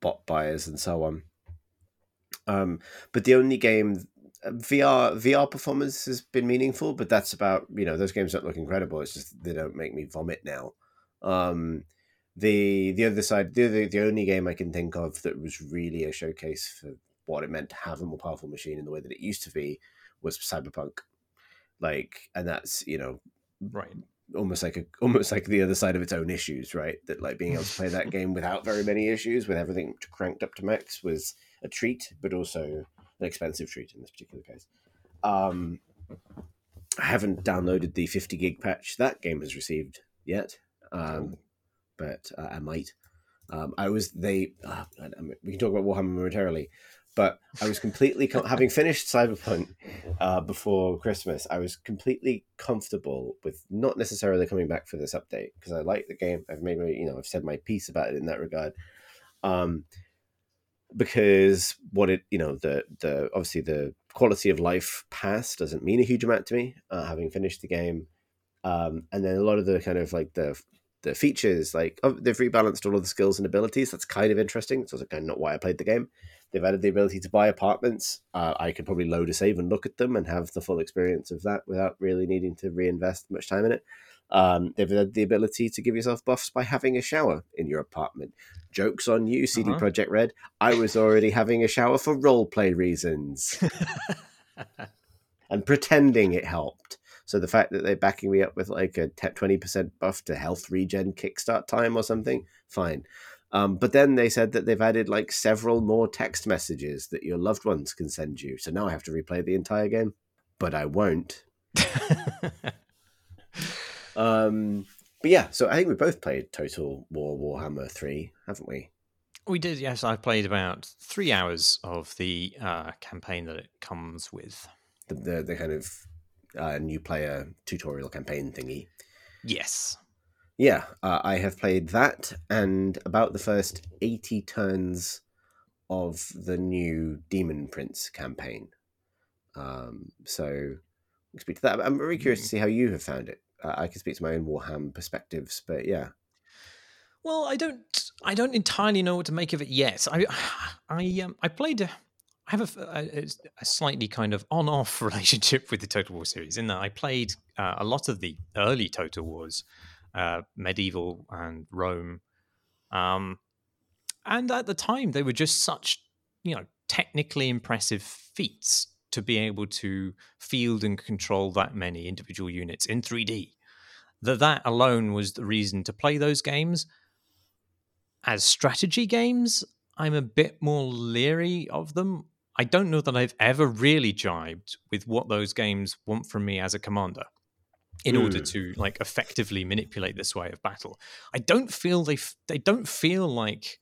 bot buyers and so on. Um, but the only game VR VR performance has been meaningful, but that's about you know those games don't look incredible. It's just they don't make me vomit now. Um, the the other side, the other, the only game I can think of that was really a showcase for what it meant to have a more powerful machine in the way that it used to be was Cyberpunk. Like, and that's you know Right. almost like a almost like the other side of its own issues, right? That like being able to play that game without very many issues, with everything cranked up to max, was a treat, but also an expensive treat in this particular case. Um, I haven't downloaded the 50 gig patch that game has received yet, um, but uh, I might. Um, I was they. Uh, we can talk about Warhammer momentarily, but I was completely com- having finished Cyberpunk uh, before Christmas. I was completely comfortable with not necessarily coming back for this update because I like the game. I've made my, you know, I've said my piece about it in that regard. Um, because what it, you know, the the obviously the quality of life pass doesn't mean a huge amount to me. Uh, having finished the game, um, and then a lot of the kind of like the the features, like oh, they've rebalanced all of the skills and abilities. That's kind of interesting. It's also kind of not why I played the game. They've added the ability to buy apartments. Uh, I could probably load a save and look at them and have the full experience of that without really needing to reinvest much time in it. Um, they've had the ability to give yourself buffs by having a shower in your apartment. Jokes on you, CD Uh-huh. Projekt Red. I was already having a shower for roleplay reasons and pretending it helped. So the fact that they're backing me up with like a twenty percent buff to health regen kickstart time or something, fine. Um, but then they said that they've added like several more text messages that your loved ones can send you. So now I have to replay the entire game, but I won't. Um, but yeah, so I think we both played Total War Warhammer Three, haven't we? we did, yes. I played about three hours of the uh, campaign that it comes with. The the, the kind of uh, new player tutorial campaign thingy. Yes. Yeah, uh, I have played that and about the first 80 turns of the new Demon Prince campaign. Um, so, speak to that. I'm very curious to see how you have found it. I can speak to my own Warhammer perspectives, but yeah. Well, I don't, I don't entirely know what to make of it yet. I, I, um, I played. I have a, a, a, slightly kind of on-off relationship with the Total War series in that I played uh, a lot of the early Total Wars, uh, medieval and Rome, um, and at the time they were just such, you know, technically impressive feats to be able to field and control that many individual units in 3D. That that alone was the reason to play those games as strategy games, I'm a bit more leery of them. I don't know that I've ever really jibed with what those games want from me as a commander in mm. order to like effectively manipulate this way of battle. I don't feel they f- they don't feel like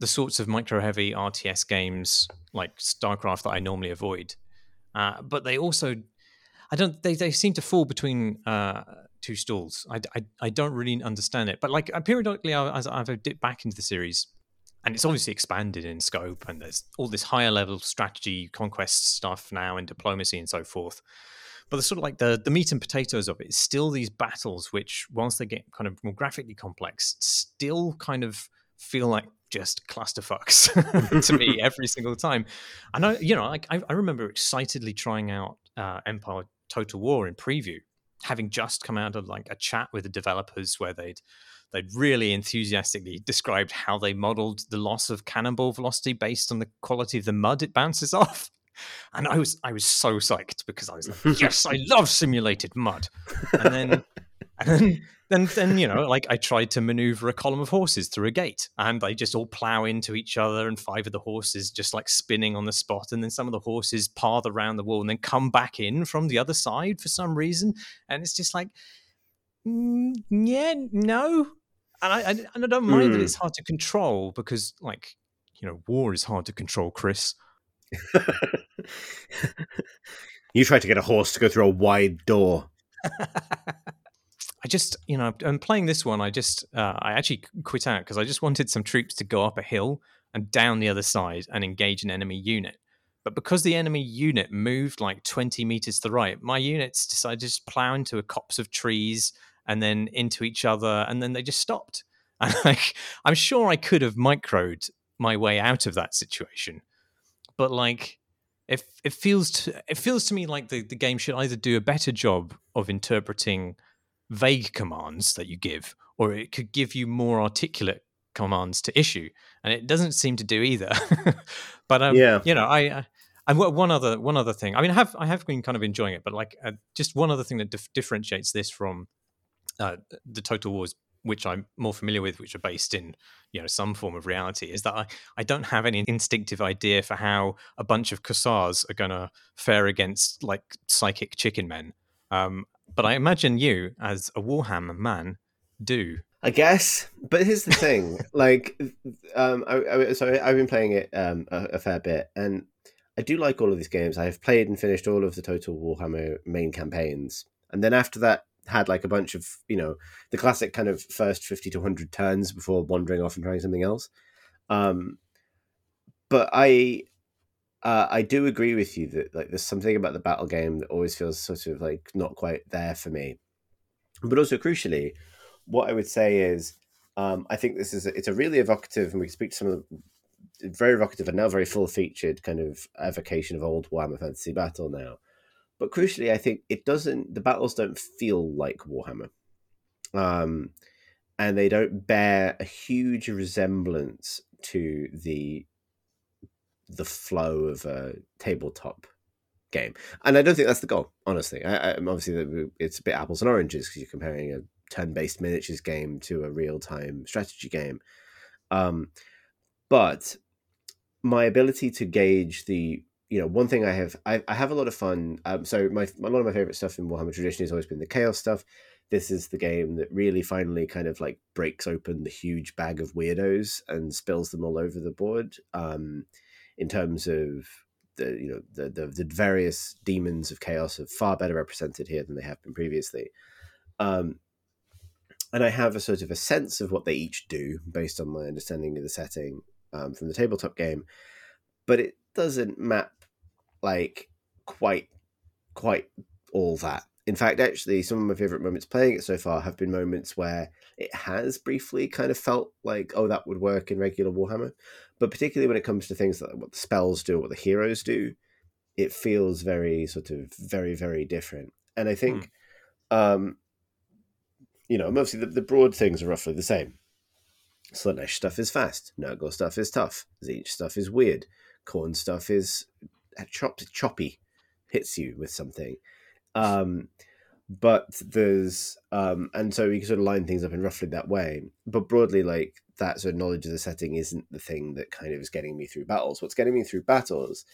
the sorts of micro heavy RTS games like StarCraft that I normally avoid. Uh, but they also I don't they they seem to fall between uh, two stalls. I, I, I don't really understand it. But like periodically, as I've dipped back into the series, and it's obviously expanded in scope, and there's all this higher level strategy, conquest stuff now, and diplomacy and so forth. But the sort of like the the meat and potatoes of it is still these battles, which once they get kind of more graphically complex, still kind of feel like just clusterfucks to me every single time. And I, you know, like I, I remember excitedly trying out uh, Empire Total War in preview, having just come out of like a chat with the developers where they'd they'd really enthusiastically described how they modeled the loss of cannonball velocity based on the quality of the mud it bounces off. And I was I was so psyched because I was like, yes, I love simulated mud. And then and then then you know like i tried to maneuver a column of horses through a gate and they just all plow into each other and five of the horses just like spinning on the spot and then some of the horses path around the wall and then come back in from the other side for some reason and it's just like mm, yeah no and i, I and i don't mind mm. that hmm. it's hard to control because like you know war is hard to control chris you tried to get a horse to go through a wide door I just, you know, I'm playing this one. I just, uh, I actually quit out because I just wanted some troops to go up a hill and down the other side and engage an enemy unit. But because the enemy unit moved like 20 meters to the right, my units decided to just plow into a copse of trees and then into each other, and then they just stopped. And like, I'm sure I could have microed my way out of that situation, but like, if it feels to, it feels to me like the, the game should either do a better job of interpreting vague commands that you give, or it could give you more articulate commands to issue, and it doesn't seem to do either. but um, yeah, you know, I. and one other one other thing. I mean, I have I have been kind of enjoying it, but like uh, just one other thing that dif- differentiates this from uh, the Total Wars, which I'm more familiar with, which are based in you know some form of reality, is that I, I don't have any instinctive idea for how a bunch of Kossars are going to fare against like psychic chicken men. Um, but I imagine you, as a Warhammer man, do. I guess, but here's the thing: like, um, I, I, so I've been playing it um, a, a, fair bit, and I do like all of these games. I have played and finished all of the Total Warhammer main campaigns, and then after that, had like a bunch of you know the classic kind of first fifty to hundred turns before wandering off and trying something else. Um, but I uh, I do agree with you that like there's something about the battle game that always feels sort of like not quite there for me. But also crucially, what I would say is um, I think this is a, it's a really evocative, and we speak to some of the very evocative and now very full featured kind of evocation of old Warhammer Fantasy Battle now. But crucially, I think it doesn't. The battles don't feel like Warhammer, um, and they don't bear a huge resemblance to the the flow of a tabletop game. And I don't think that's the goal, honestly. I, I, obviously, it's a bit apples and oranges because you're comparing a turn-based miniatures game to a real-time strategy game. Um, but my ability to gauge the you know one thing I have I, I have a lot of fun. Um, so my a lot of my favorite stuff in Warhammer tradition has always been the chaos stuff. This is the game that really finally kind of like breaks open the huge bag of weirdos and spills them all over the board. Um, in terms of the you know the, the, the various demons of chaos are far better represented here than they have been previously. Um, and I have a sort of a sense of what they each do based on my understanding of the setting um, from the tabletop game, but it doesn't map like quite quite all that. In fact, actually, some of my favorite moments playing it so far have been moments where it has briefly kind of felt like, oh, that would work in regular Warhammer. But particularly when it comes to things like what the spells do, what the heroes do, it feels very sort of very, very different. And I think, hmm. um, you know, mostly the, the broad things are roughly the same. Slaanesh stuff is fast. Nurgle stuff is tough. Tzeentch stuff is weird. Khorne stuff is chopped, choppy, hits you with something. Um, but there's um, and so you can sort of line things up in roughly that way. But broadly, like that sort of knowledge of the setting isn't the thing that kind of is getting me through battles. What's getting me through battles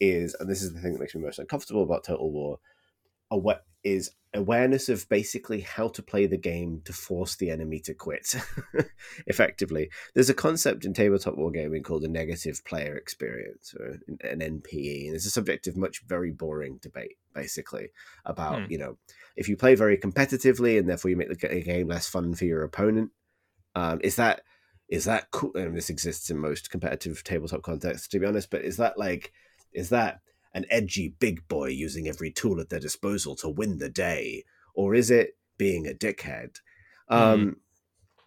is, and this is the thing that makes me most uncomfortable about Total War, what is awareness of basically how to play the game to force the enemy to quit effectively there's a concept in tabletop wargaming called a negative player experience or an npe and it's a subject of much very boring debate basically about hmm. you know if you play very competitively and therefore you make the game less fun for your opponent um, is that is that cool and this exists in most competitive tabletop contexts to be honest but is that like is that an edgy big boy using every tool at their disposal to win the day? Or is it being a dickhead? Mm. Um,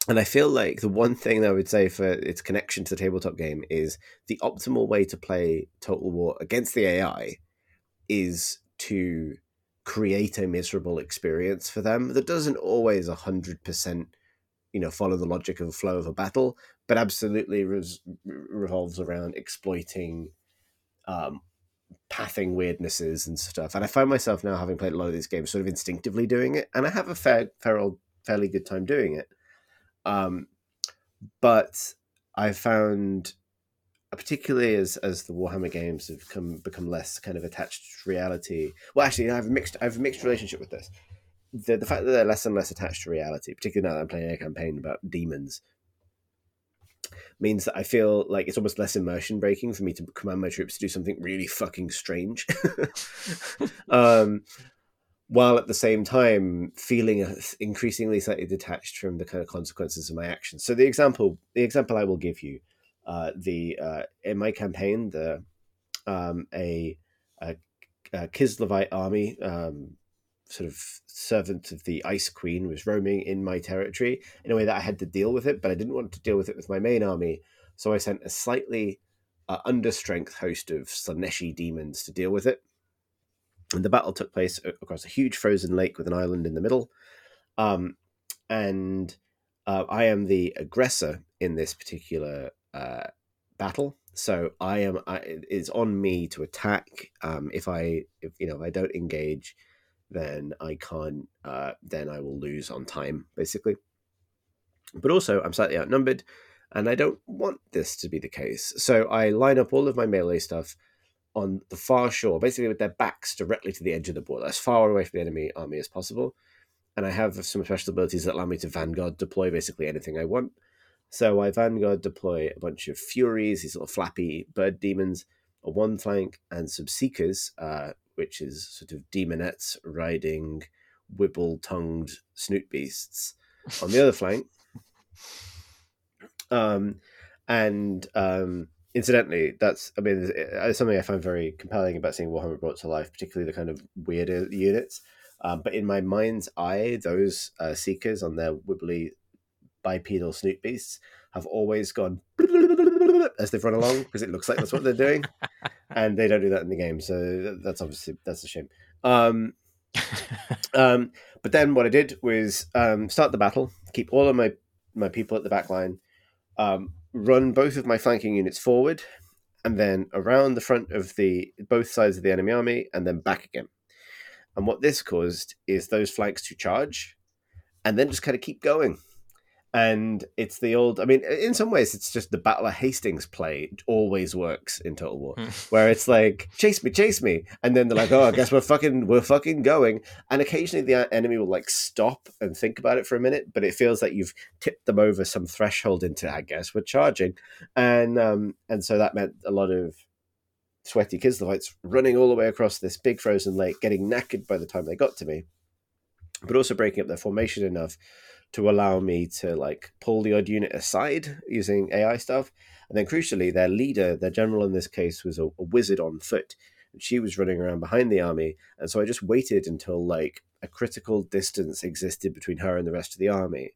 and I feel like the one thing that I would say for its connection to the tabletop game is the optimal way to play Total War against the AI is to create a miserable experience for them that doesn't always 100% you know follow the logic of the flow of a battle but absolutely res- revolves around exploiting um, pathing weirdnesses and stuff. And I find myself now, having played a lot of these games, sort of instinctively doing it, and I have a fair, fair old, fairly good time doing it. Um, but I found, particularly as as the Warhammer games have come become less kind of attached to reality. Well, actually, I have a mixed I have a mixed relationship with this. The, the fact that they're less and less attached to reality, particularly now that I'm playing a campaign about demons, means that I feel like it's almost less immersion breaking for me to command my troops to do something really fucking strange. um, while at the same time feeling increasingly slightly detached from the kind of consequences of my actions. So the example, the example I will give you, uh, the uh, in my campaign, the um, a, a, a Kislevite army um, sort of servant of the Ice Queen was roaming in my territory in a way that I had to deal with it, but I didn't want to deal with it with my main army. So I sent a slightly uh, understrength host of Slaaneshi demons to deal with it. And the battle took place across a huge frozen lake with an island in the middle. Um, and uh, I am the aggressor in this particular uh, battle. So I am. I, it's on me to attack. Um, if I, if you know, if I don't engage, then I can't, uh, then I will lose on time, basically. But also, I'm slightly outnumbered, and I don't want this to be the case. So I line up all of my melee stuff on the far shore, basically with their backs directly to the edge of the board, as far away from the enemy army as possible. And I have some special abilities that allow me to Vanguard deploy basically anything I want. So I Vanguard deploy a bunch of Furies, these little flappy bird demons, a one flank, and some Seekers, uh, which is sort of demonettes riding wibble tongued snoot beasts on the other flank. Um, and um, incidentally, that's I mean, it's something I find very compelling about seeing Warhammer brought to life, particularly the kind of weirder units. Um, but in my mind's eye, those uh, seekers on their wibbly bipedal snoot beasts have always gone as they've run along because it looks like that's what they're doing, and they don't do that in the game. So that's obviously that's a shame. Um, um, but then what I did was um, start the battle, keep all of my my people at the back line, um, run both of my flanking units forward, and then around the front of the both sides of the enemy army, and then back again. And what this caused is those flanks to charge, and then just kind of keep going and it's the old i mean in some ways it's just the battle of hastings play always works in total war. Hmm. where it's like chase me chase me. And then they're like oh i guess we're fucking we're fucking going. And occasionally the enemy will like stop and think about it for a minute but it feels like you've tipped them over some threshold into i guess we're charging. And um and so that meant a lot of sweaty Kislevites running all the way across this big frozen lake getting knackered by the time they got to me but also breaking up their formation enough to allow me to like pull the odd unit aside using AI stuff. And then crucially, their leader, their general in this case, was a, a wizard on foot. And she was running around behind the army. And so I just waited until like a critical distance existed between her and the rest of the army.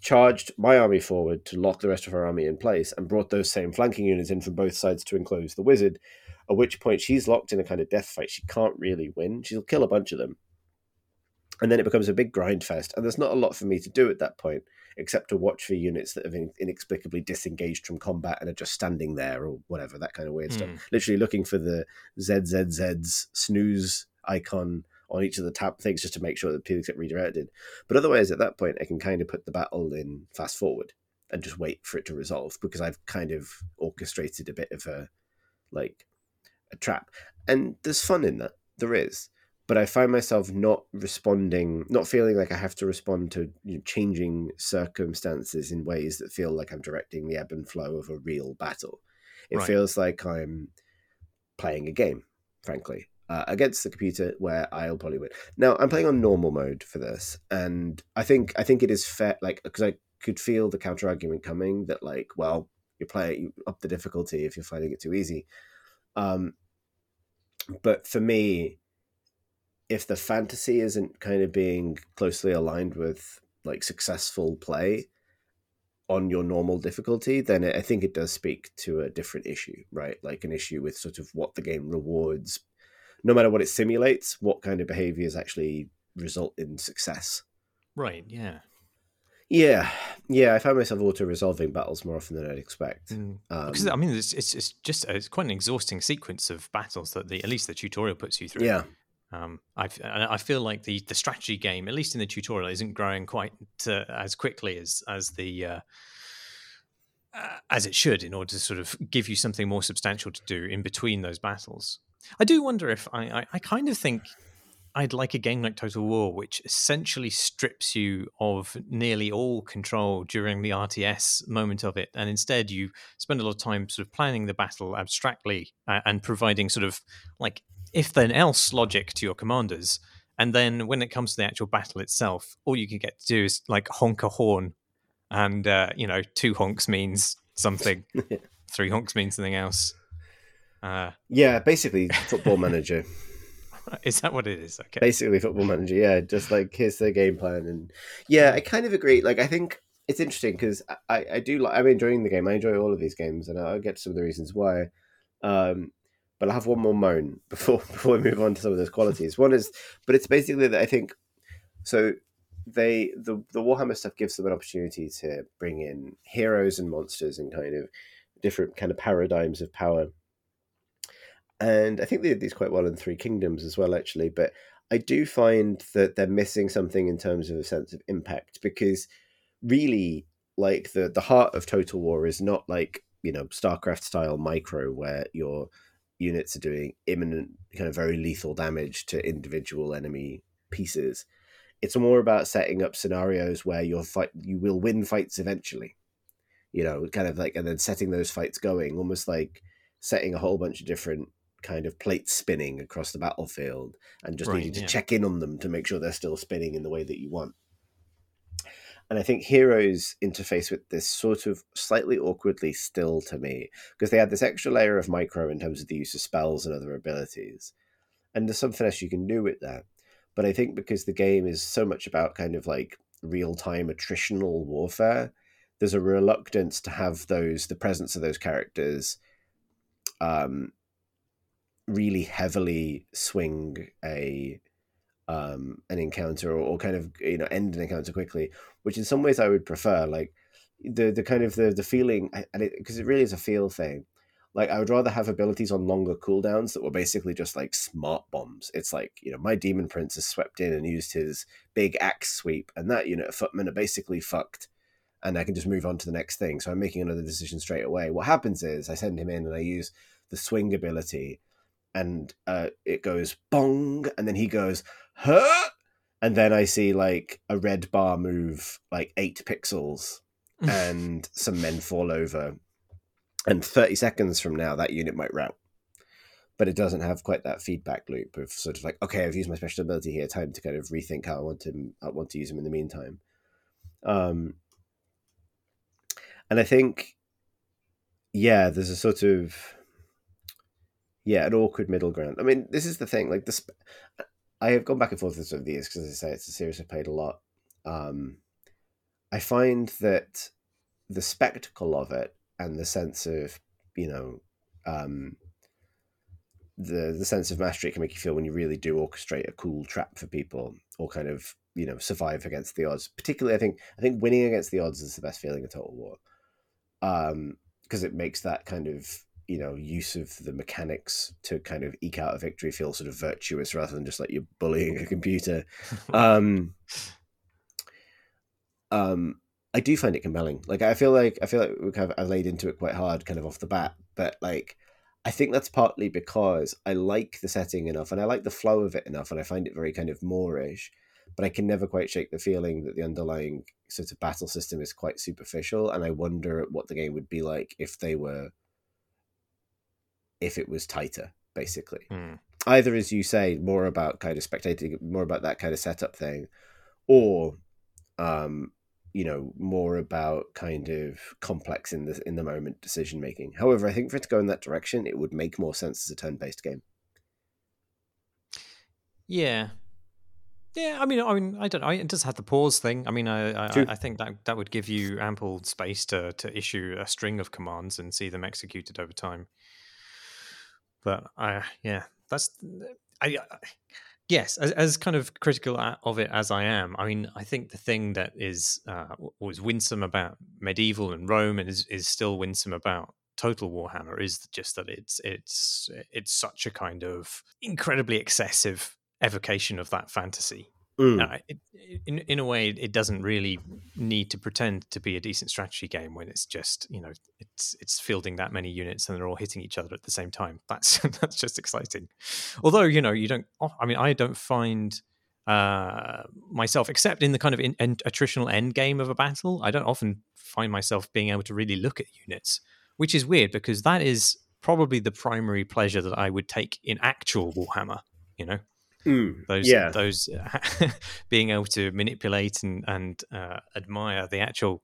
Charged my army forward to lock the rest of her army in place and brought those same flanking units in from both sides to enclose the wizard. At which point she's locked in a kind of death fight. She can't really win. She'll kill a bunch of them and then it becomes a big grind fest. And there's not a lot for me to do at that point except to watch for units that have inexplicably disengaged from combat and are just standing there or whatever that kind of weird mm. stuff. Hmm. literally looking for the zzz's snooze icon on each of the tab things just to make sure that people get redirected. But otherwise at that point i can kind of put the battle in fast forward and just wait for it to resolve because i've kind of orchestrated a bit of a like a trap. And there's fun in that. There is but I find myself not responding, not feeling like I have to respond to you know, changing circumstances in ways that feel like I'm directing the ebb and flow of a real battle. It right. feels like I'm playing a game, frankly, uh, against the computer where I'll probably win. Now I'm playing on normal mode for this, and I think I think it is fair, like because I could feel the counter argument coming that like, well, you play you up the difficulty if you're finding it too easy. Um, but for me, if the fantasy isn't kind of being closely aligned with like successful play on your normal difficulty, then I think it does speak to a different issue, right? Like an issue with sort of what the game rewards, no matter what it simulates, what kind of behaviors actually result in success. Right. Yeah. Yeah, yeah. I find myself auto resolving battles more often than I'd expect. Mm. Um, because I mean, it's, it's, it's just it's quite an exhausting sequence of battles that the at least the tutorial puts you through. Yeah, um, I, I feel like the, the strategy game, at least in the tutorial, isn't growing quite to, as quickly as as the uh, uh, as it should in order to sort of give you something more substantial to do in between those battles. I do wonder if I, I, I kind of think I'd like a game like Total War, which essentially strips you of nearly all control during the RTS moment of it, and instead you spend a lot of time sort of planning the battle abstractly uh, and providing sort of like if then else logic to your commanders. And then when it comes to the actual battle itself, all you can get to do is like honk a horn. And, uh, you know, two honks means something, three honks means something else. Uh, yeah, basically, football manager. is that what it is? Okay. Basically, football manager. Yeah, just like here's the game plan, and yeah, I kind of agree. Like, I think it's interesting because I, I do like I'm enjoying the game. I enjoy all of these games, and I'll get to some of the reasons why. Um, but I'll have one more moan before before we move on to some of those qualities. One is, but it's basically that I think so. They the the Warhammer stuff gives them an opportunity to bring in heroes and monsters and kind of different kind of paradigms of power. And I think they did these quite well in Three Kingdoms as well, actually. But I do find that they're missing something in terms of a sense of impact because really, like the the heart of Total War is not like you know StarCraft style micro where you're units are doing imminent, kind of very lethal damage to individual enemy pieces. It's more about setting up scenarios where you'll fight, you will win fights eventually. You know, kind of like, and then setting those fights going, almost like setting a whole bunch of different kind of plates spinning across the battlefield, and just right, needing to yeah. check in on them to make sure they're still spinning in the way that you want. And I think Heroes interface with this sort of slightly awkwardly still to me, because they had this extra layer of micro in terms of the use of spells and other abilities. And there's something else you can do with that. But I think because the game is so much about kind of like real time attritional warfare, there's a reluctance to have those, the presence of those characters, um, really heavily swing a um, an encounter or, or, kind of you know end an encounter quickly, which in some ways I would prefer. Like the the kind of the the feeling, and because it, it, really is a feel thing. Like I would rather have abilities on longer cooldowns that were basically just like smart bombs. It's like you know my demon prince has swept in and used his big axe sweep, and that unit of footmen are basically fucked. And I can just move on to the next thing. So I'm making another decision straight away. What happens is I send him in and I use the swing ability, and uh, it goes bong, and then he goes huh? And then I see like a red bar move like eight pixels and some men fall over. And 30 seconds from now, that unit might rout. But it doesn't have quite that feedback loop of sort of like, okay, I've used my special ability here, time to kind of rethink how I want to I want to use them in the meantime. Um, and I think, yeah, there's a sort of yeah, an awkward middle ground. I mean, this is the thing. Like this, I have gone back and forth with over the years because, as I say, it's a series I've played a lot. Um, I find that the spectacle of it and the sense of you know um, the the sense of mastery it can make you feel when you really do orchestrate a cool trap for people or kind of you know survive against the odds. Particularly, I think I think winning against the odds is the best feeling in Total War because um, it makes that kind of you know use of the mechanics to kind of eke out a victory feel sort of virtuous rather than just like you're bullying a computer. um, um, I do find it compelling. Like I feel like I feel like we kind of I laid into it quite hard, kind of off the bat, but like I think that's partly because I like the setting enough and I like the flow of it enough, and I find it very kind of moreish. But I can never quite shake the feeling that the underlying sort of battle system is quite superficial, and I wonder what the game would be like if they were, if it was tighter, basically. Mm. Either, as you say, more about kind of spectating, more about that kind of setup thing, or um, you know more about kind of complex in the in the moment decision making. However, I think for it to go in that direction, it would make more sense as a turn based game. Yeah, yeah. I mean, I mean, I don't know. It does have the pause thing. I mean, I I, I think that that would give you ample space to to issue a string of commands and see them executed over time. But I, yeah, that's I, I Yes, as, as, kind of critical of it as I am, I mean, I think the thing that is uh, was winsome about medieval and Rome and is, is still winsome about Total Warhammer is just that it's it's it's such a kind of incredibly excessive evocation of that fantasy. Mm. Uh, it, in in a way, it doesn't really need to pretend to be a decent strategy game when it's just you know it's it's fielding that many units and they're all hitting each other at the same time. That's that's just exciting. Although you know you don't. I mean, I don't find uh, myself, except in the kind of in, in, attritional end game of a battle, I don't often find myself being able to really look at units, which is weird because that is probably the primary pleasure that I would take in actual Warhammer. You know. Mm, those yeah. those being able to manipulate and and uh, admire the actual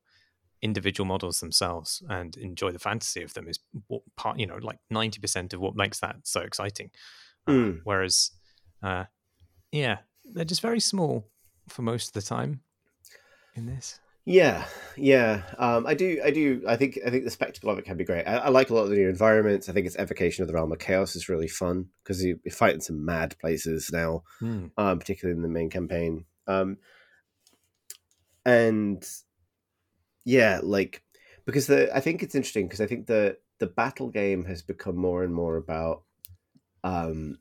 individual models themselves and enjoy the fantasy of them is what part you know like 90% of what makes that so exciting mm. uh, whereas uh, yeah they're just very small for most of the time in this yeah, yeah. Um, I do, I do. I think, I think the spectacle of it can be great. I, I, like a lot of the new environments. I think its evocation of the realm of chaos is really fun because you, are fighting some mad places now, mm. um, particularly in the main campaign. Um, and yeah, like because the I think it's interesting because I think the the battle game has become more and more about um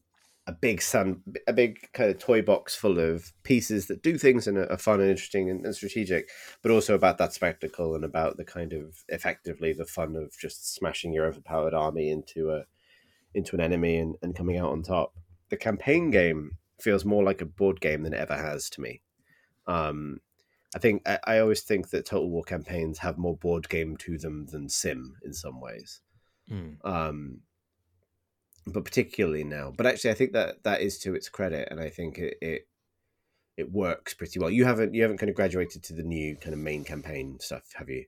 a big sun, a big kind of toy box full of pieces that do things and are fun and interesting and, and, strategic, but also about that spectacle and about the kind of effectively the fun of just smashing your overpowered army into a into an enemy and, and coming out on top. The campaign game feels more like a board game than it ever has to me. Um, I think I, I always think that Total War campaigns have more board game to them than sim in some ways. Mm. Um, but particularly now. But actually, I think that that is to its credit, and I think it, it it works pretty well. You haven't you haven't kind of graduated to the new kind of main campaign stuff, have you?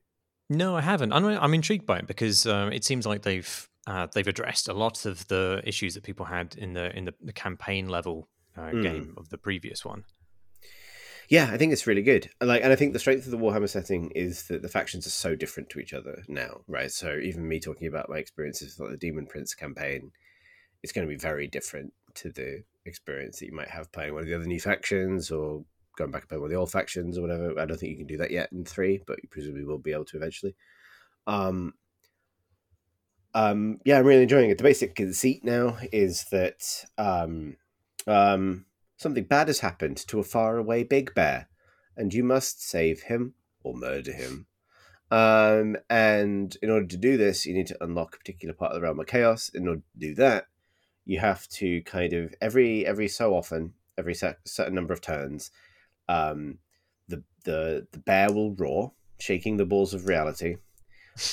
No, I haven't. I'm, I'm intrigued by it because um, it seems like they've uh, they've addressed a lot of the issues that people had in the in the, the campaign level uh, mm. game of the previous one. Yeah, I think it's really good. Like, and I think the strength of the Warhammer setting is that the factions are so different to each other now, right? So even me talking about my experiences with like the Demon Prince campaign, it's going to be very different to the experience that you might have playing one of the other new factions or going back and playing one of the old factions or whatever. I don't think you can do that yet in three, but you presumably will be able to eventually. Um, um, yeah, I'm really enjoying it. The basic conceit now is that um, um, something bad has happened to a faraway big bear, and you must save him or murder him. Um, and in order to do this, you need to unlock a particular part of the realm of chaos. In order to do that, you have to kind of every every so often, every set, certain number of turns, um, the the the bear will roar, shaking the balls of reality,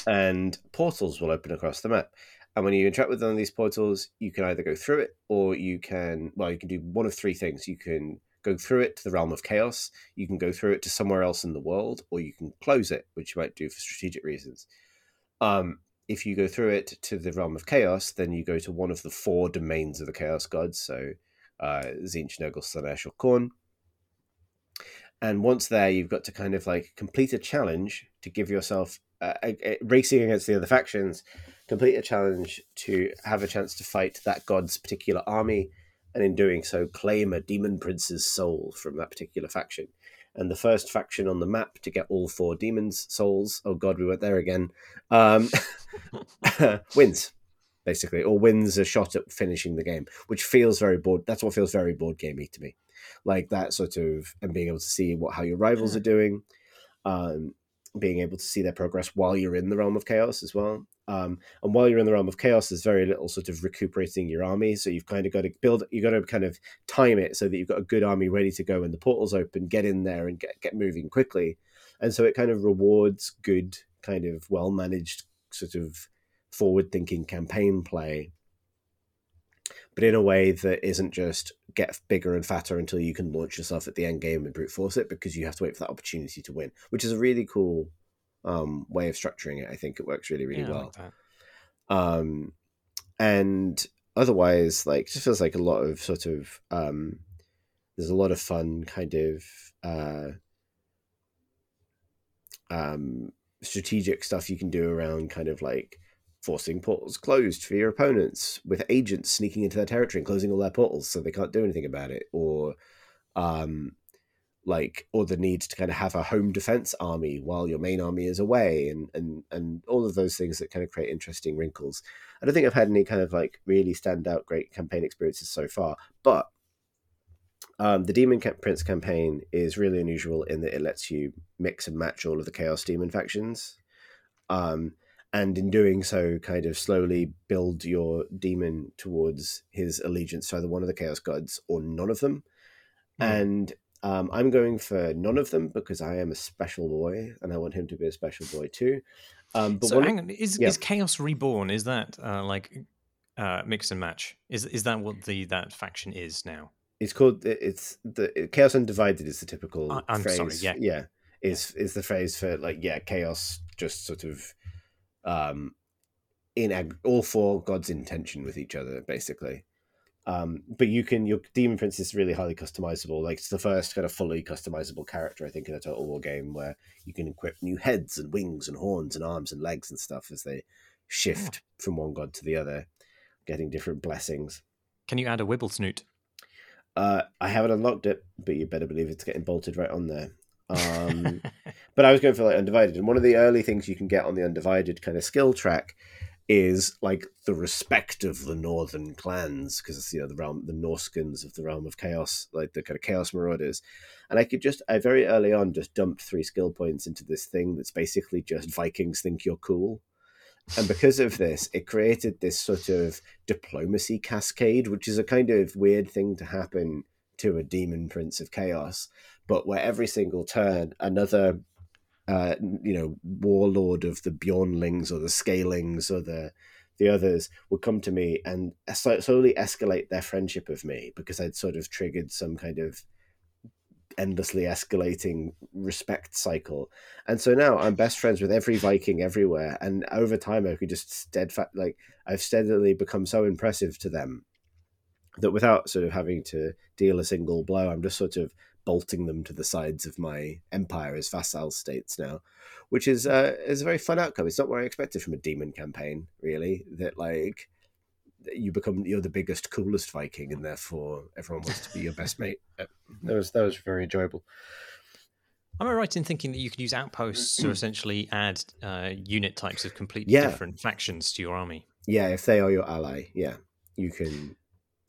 and portals will open across the map. And when you interact with one of these portals, you can either go through it or you can well, you can do one of three things. You can go through it to the realm of chaos, you can go through it to somewhere else in the world, or you can close it, which you might do for strategic reasons. Um, if you go through it to the realm of chaos, then you go to one of the four domains of the chaos gods. So uh, Tzeentch, Nurgle, Slaanesh, or Khorne. And once there, you've got to kind of like complete a challenge to give yourself uh, a, a, racing against the other factions, complete a challenge to have a chance to fight that god's particular army, and in doing so, claim a demon prince's soul from that particular faction. And the first faction on the map to get all four demons' souls, oh god, we went there again, um, wins basically, or wins a shot at finishing the game, which feels very board. That's what feels very board gamey to me, like that sort of, and being able to see what how your rivals are doing, um, being able to see their progress while you're in the realm of chaos as well. Um, and while you're in the realm of chaos, there's very little sort of recuperating your army. So you've kind of got to build, you've got to kind of time it so that you've got a good army ready to go when the portals open, get in there and get, get moving quickly. And so it kind of rewards good, kind of well managed sort of forward thinking campaign play, but in a way that isn't just get bigger and fatter until you can launch yourself at the end game and brute force it because you have to wait for that opportunity to win, which is a really cool um, way of structuring it. I think it works really, really yeah, well. Like um, and otherwise, like, just feels like a lot of sort of um, there's a lot of fun kind of uh, um, strategic stuff you can do around kind of like forcing portals closed for your opponents with agents sneaking into their territory and closing all their portals so they can't do anything about it or um like or the need to kind of have a home defense army while your main army is away and and and all of those things that kind of create interesting wrinkles i don't think i've had any kind of like really stand out great campaign experiences so far but um, the Demon Prince campaign is really unusual in that it lets you mix and match all of the Chaos Demon factions. Um, and in doing so, kind of slowly build your demon towards his allegiance to either one of the chaos gods or none of them. Mm. And um, I'm going for none of them because I am a special boy and I want him to be a special boy too. Um, but so hang on, is, yeah. is Chaos Reborn? Is that uh, like uh, mix and match? Is is that what the that faction is now? It's called it's the Chaos Undivided is the typical. I, I'm phrase. sorry. Yeah, yeah, is is the phrase for like yeah chaos just sort of um, in ag- all four gods' intention with each other, basically. Um, but you can your demon prince is really highly customizable. Like it's the first kind of fully customizable character I think in a Total War game where you can equip new heads and wings and horns and arms and legs and stuff as they shift oh. from one god to the other, getting different blessings. Can you add a wibble snoot? Uh, I haven't unlocked it, but you better believe it's getting bolted right on there. Um, but I was going for like undivided, and one of the early things you can get on the undivided kind of skill track is like the respect of the northern clans because it's you know the realm the Norscans of the realm of chaos like the kind of chaos marauders. And I could just I very early on just dumped three skill points into this thing that's basically just Vikings think you're cool. And because of this it created this sort of diplomacy cascade which is a kind of weird thing to happen to a demon prince of chaos but where every single turn another uh, you know warlord of the Bjornlings or the Skaelings or the the others would come to me and slowly escalate their friendship of me because I'd sort of triggered some kind of endlessly escalating respect cycle. And so now I'm best friends with every Viking everywhere. And over time, I could just steadfast, like, I've steadily become so impressive to them that without sort of having to deal a single blow, I'm just sort of bolting them to the sides of my empire as vassal states now, which is uh, is a very fun outcome. It's not what I expected from a demon campaign, really. That like you become you're the biggest, coolest Viking, and therefore everyone wants to be your best mate. That was that was very enjoyable. Am I right in thinking that you could use outposts to essentially add uh, unit types of completely yeah. different factions to your army? Yeah, if they are your ally, yeah, you can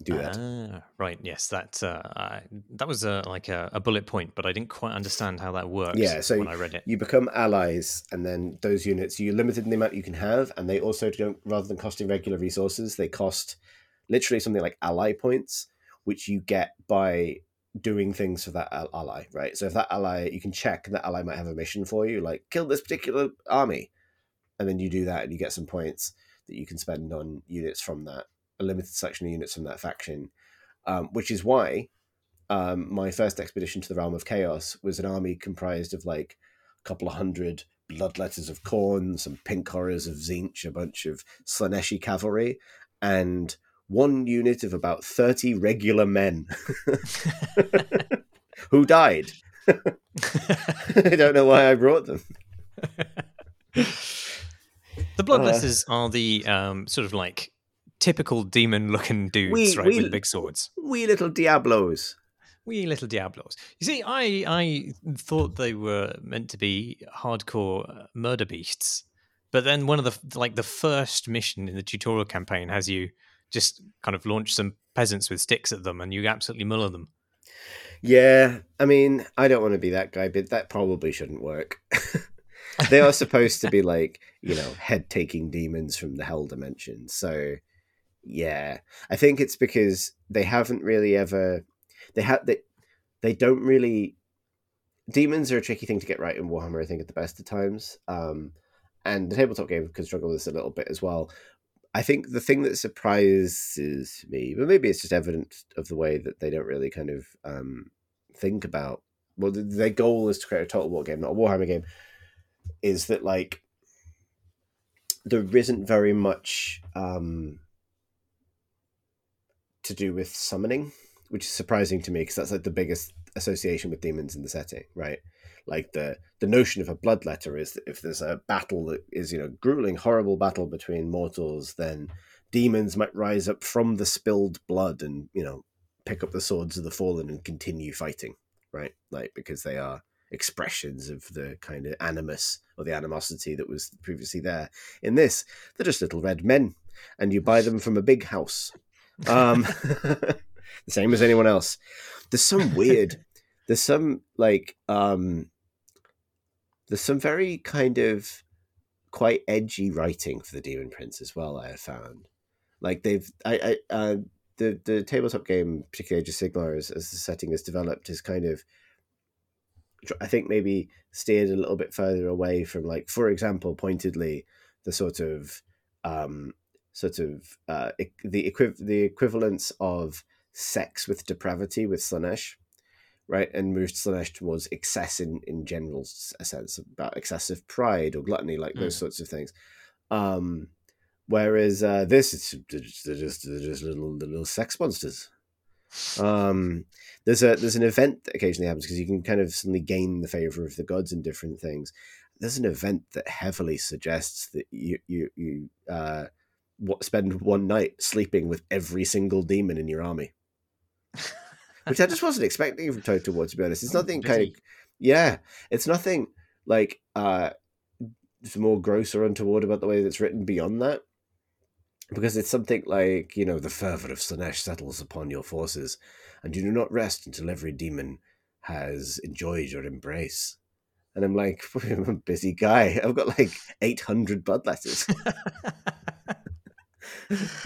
do that. Ah, right. Yes, that uh, I, that was a, like a, a, bullet point, but I didn't quite understand how that works. Yeah, so when I read it, you become allies, and then those units you're limited in the amount you can have, and they also don't rather than costing regular resources, they cost literally something like ally points, which you get by doing things for that ally. Right. So if that ally, you can check that ally might have a mission for you, like kill this particular army, and then you do that, and you get some points that you can spend on units from that a limited selection of units from that faction, um, which is why um, my first expedition to the realm of chaos was an army comprised of like a couple of hundred bloodletters of Khorne, some pink horrors of Tzeentch, a bunch of Slaaneshi cavalry, and one unit of about 30 regular men who died. I don't know why I brought them. The bloodletters uh, are the um, sort of like typical demon-looking dudes, we, right, we, with big swords. We little diablos. We little diablos. You see, I I thought they were meant to be hardcore uh, murder beasts, but then one of the like the first mission in the tutorial campaign has you just kind of launch some peasants with sticks at them, and you absolutely muller them. Yeah, I mean, I don't want to be that guy, but that probably shouldn't work. they are supposed to be like you know head taking demons from the hell dimension, so yeah, I think it's because they haven't really ever they have they they don't really demons are a tricky thing to get right in Warhammer. I think at the best of times, um, and the tabletop game can struggle with this a little bit as well. I think the thing that surprises me, but maybe it's just evidence of the way that they don't really kind of um, think about. Well, their goal is to create a total war game, not a Warhammer game. Is that like there isn't very much um, to do with summoning, which is surprising to me because that's like the biggest association with demons in the setting, right? Like the the notion of a bloodletter is that if there's a battle that is you know grueling, horrible battle between mortals, then demons might rise up from the spilled blood and you know pick up the swords of the fallen and continue fighting, right? Like because they are expressions of the kind of animus or the animosity that was previously there. In this, they're just little red men, and you buy them from a big house. Um, the same as anyone else. There's some weird. there's some like um, there's some very kind of quite edgy writing for the Demon Prince as well. I have found like they've I, I uh, the the tabletop game, particularly Age of Sigmar, as, as the setting is developed, is kind of I think maybe steered a little bit further away from like, for example, pointedly the sort of um, sort of uh, the equi- the equivalence of sex with depravity with Slaanesh, right? And moved Slaanesh towards excess in in general a sense about excessive pride or gluttony, like mm. those sorts of things. Um, whereas uh, this is just, just, just little little sex monsters. Um, there's a there's an event that occasionally happens because you can kind of suddenly gain the favor of the gods in different things. There's an event that heavily suggests that you you you uh, spend one night sleeping with every single demon in your army, which I just wasn't expecting from Total War. To be honest, it's nothing kind of yeah, it's nothing like uh, more gross or untoward about the way that's written beyond that because it's something like you know the fervor of Slaanesh settles upon your forces, and you do not rest until every demon has enjoyed your embrace. And I'm like, I'm a busy guy. I've got like 800 bloodletters.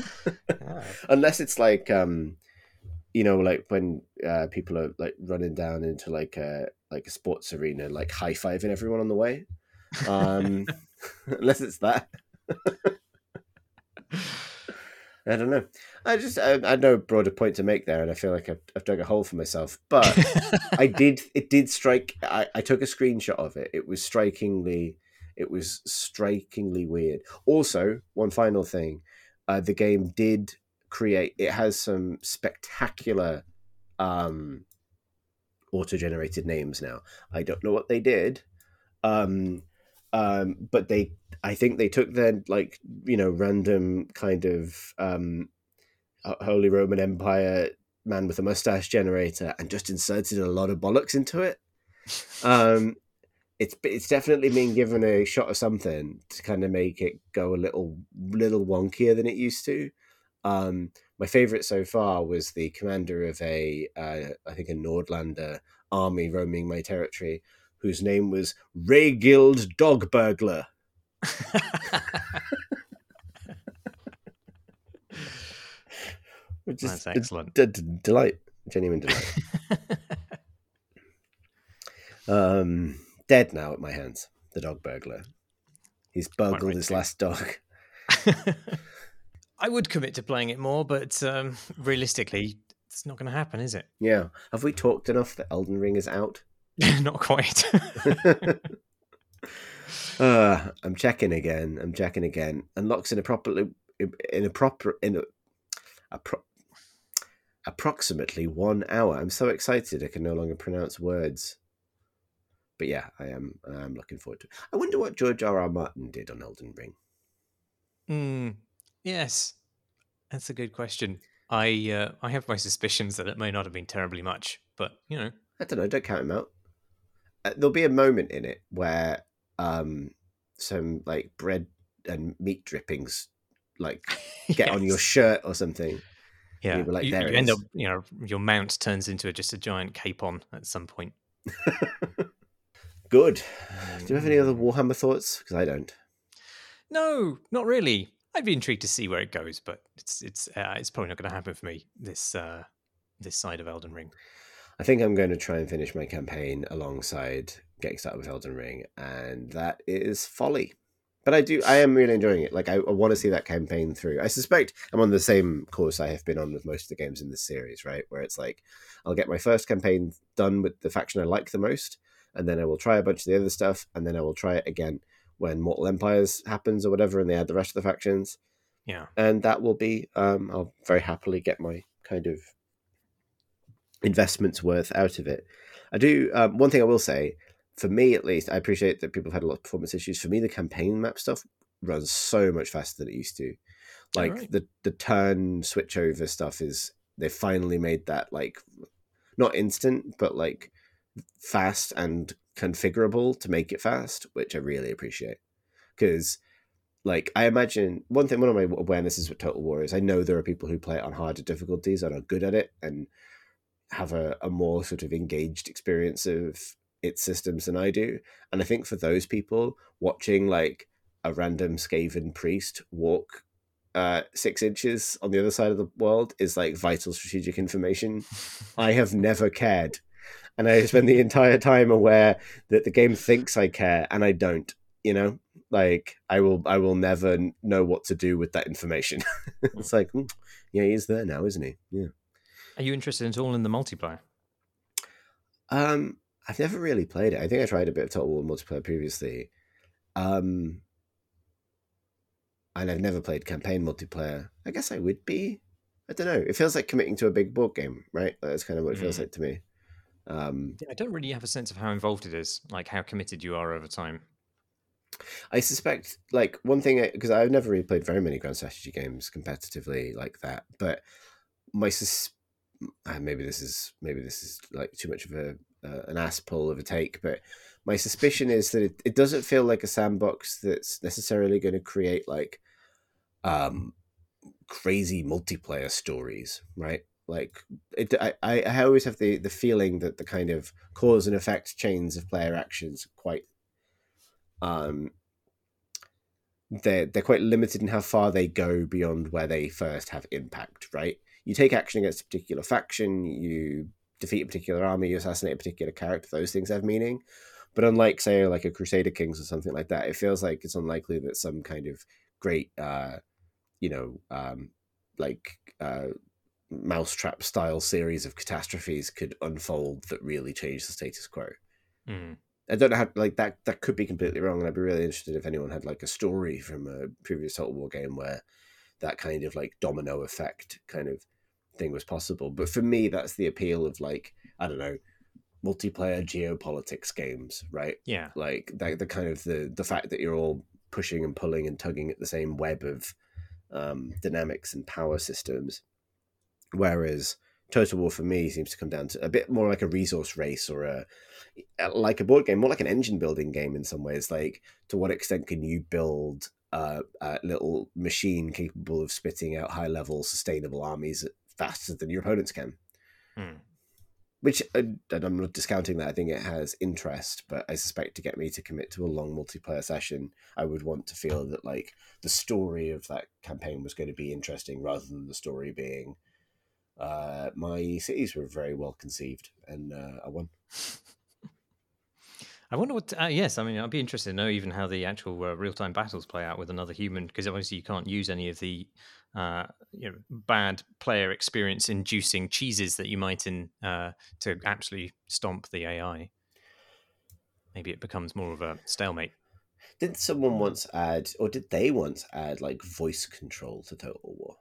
Unless it's like, um, you know, like when uh, people are like running down into like a like a sports arena, like high fiving everyone on the way. Um, unless it's that. I don't know. I just I, I know broader point to make there, and I feel like I've, I've dug a hole for myself. But I did it did strike. I, I took a screenshot of it. It was strikingly it was strikingly weird. Also, one final thing, uh, the game did create. It has some spectacular um, auto generated names now. I don't know what they did. Um, um, but they I think they took their like you know random kind of um, Holy Roman Empire man with a mustache generator and just inserted a lot of bollocks into it. Um, it's it's definitely been given a shot of something to kind of make it go a little little wonkier than it used to. Um, my favorite so far was the commander of a uh, I think a Nordlander army roaming my territory whose name was Raygild Dog Burglar. Which is That's excellent. D- d- delight, genuine delight. um, dead now at my hands. The dog burglar. He's burgled his last dog. I would commit to playing it more, but um, realistically, it's not going to happen, is it? Yeah. Have we talked enough that Elden Ring is out? not quite. uh, I'm checking again. I'm checking again. Unlocks in a properly in a proper in a, a pro, approximately one hour. I'm so excited I can no longer pronounce words. But yeah, I am. I'm looking forward to. it. I wonder what George R. R. Martin did on Elden Ring. Mm, yes, that's a good question. I uh, I have my suspicions that it may not have been terribly much, but you know, I don't know. Don't count him out. Uh, there'll be a moment in it where um, some like bread and meat drippings like get on your shirt or something. Yeah, you like, you, "There you end up, you know, your mount turns into a, just a giant capon at some point. Good. Do you have any other Warhammer thoughts? Because I don't. No, not really. I'd be intrigued to see where it goes, but it's it's uh, it's probably not going to happen for me this uh, this side of Elden Ring. I think I'm going to try and finish my campaign alongside getting started with Elden Ring, and that is folly. But I do, I am really enjoying it. Like I, I want to see that campaign through. I suspect I'm on the same course I have been on with most of the games in this series, right? Where it's like I'll get my first campaign done with the faction I like the most, and then I will try a bunch of the other stuff, and then I will try it again when Mortal Empires happens or whatever, and they add the rest of the factions, Yeah, and that will be. Um, I'll very happily get my kind of investments worth out of it. I do. Um, one thing I will say, for me at least, I appreciate that people have had a lot of performance issues. For me, the campaign map stuff runs so much faster than it used to. Like Alright. the the turn switch over stuff is they finally made that like not instant, but like fast and configurable to make it fast, which I really appreciate. Because like I imagine one thing, one of my awarenesses with Total War is I know there are people who play it on harder difficulties and are good at it and have a, a more sort of engaged experience of its systems than I do. And I think for those people, watching like a random Skaven priest walk uh, six inches on the other side of the world is like vital strategic information. I have never cared. And I spend the entire time aware that the game thinks I care and I don't, you know? Like I will I will never know what to do with that information. it's like, mm, yeah, he's there now, isn't he? Yeah. are you interested at all in the multiplayer? Um, I've never really played it. I think I tried a bit of Total War multiplayer previously. Um, and I've never played campaign multiplayer. I guess I would be. I don't know. It feels like committing to a big board game, right? That's kind of what it feels Mm. like to me. Um, Yeah, I don't really have a sense of how involved it is, like how committed you are over time. I suspect, like one thing, because I've never really played very many grand strategy games competitively like that, but my sus- uh, maybe this is maybe this is like too much of a uh, an ass pull of a take, but my suspicion is that it, it doesn't feel like a sandbox that's necessarily going to create like um crazy multiplayer stories, right? Like it, I, I always have the the feeling that the kind of cause and effect chains of player actions are quite um they're they're quite limited in how far they go beyond where they first have impact, right? You take action against a particular faction, you defeat a particular army, you assassinate a particular character, those things have meaning. But unlike, say, like a Crusader Kings or something like that, it feels like it's unlikely that some kind of great uh you know, um like uh mousetrap style series of catastrophes could unfold that really change the status quo. Mm. I don't know how like that that could be completely wrong, and I'd be really interested if anyone had like a story from a previous Total War game where that kind of like domino effect kind of thing was possible. But for me, that's the appeal of like I don't know multiplayer geopolitics games, right? Yeah, Like the the kind of the the fact that you're all pushing and pulling and tugging at the same web of um, dynamics and power systems, whereas Total War for me seems to come down to a bit more like a resource race or a like a board game, more like an engine building game in some ways. Like to what extent can you build uh, a little machine capable of spitting out high level sustainable armies faster than your opponents can? Hmm. Which uh, and I'm not discounting that. I think it has interest, but I suspect to get me to commit to a long multiplayer session, I would want to feel that like the story of that campaign was going to be interesting rather than the story being uh, my cities were very well conceived and uh, I won. I wonder what. Uh, yes, I mean, I'd be interested to know even how the actual uh, real-time battles play out with another human, because obviously you can't use any of the uh, you know bad player experience inducing cheeses that you might in uh, to absolutely stomp the AI. Maybe it becomes more of a stalemate. Didn't someone once add, or did they once add like voice control to Total War?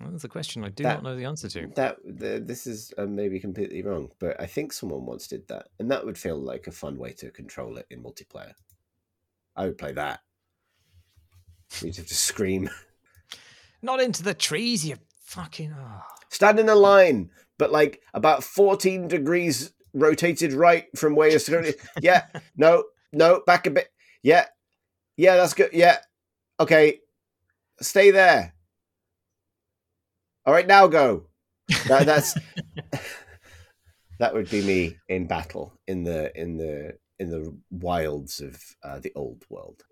Well, that's a question I do That- not know the answer to. That the, this is uh, maybe completely wrong, but I think someone once did that, and that would feel like a fun way to control it in multiplayer. I would play that. You'd have to scream, Not into the trees, you fucking. Oh. stand in a line, but like about fourteen degrees rotated right from where you're standing. Yeah, no, no, back a bit. Yeah, yeah, that's good. Yeah, okay, stay there. All right, now go. That, that's that would be me in battle in the in the in the wilds of uh, the old world.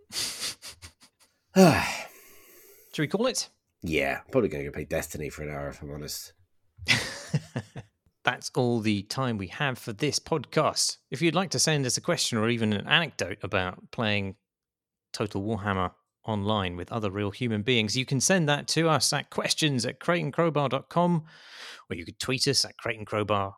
Should we call it? yeah, probably going to go play Destiny for an hour if I'm honest. That's all the time we have for this podcast. If you'd like to send us a question or even an anecdote about playing Total Warhammer online with other real human beings, you can send that to us at questions at crateandcrowbar.com or you could tweet us at Crate and Crowbar.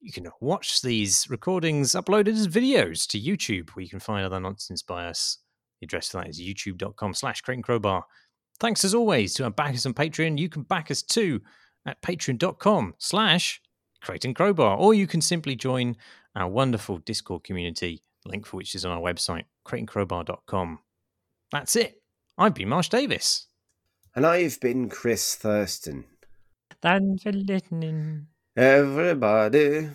You can watch these recordings uploaded as videos to YouTube where you can find other nonsense by us. The address for that is youtube.com slash Crate and Crowbar. Thanks as always to our backers on Patreon. You can back us too at patreon.com slash and Crowbar, or you can simply join our wonderful Discord community, link for which is on our website, crateandcrowbar.com. That's it. I've been Marsh Davis. And I've been Chris Thurston. Thanks for listening. Everybody.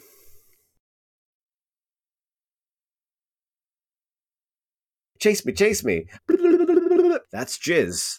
Chase me, chase me. That's jizz.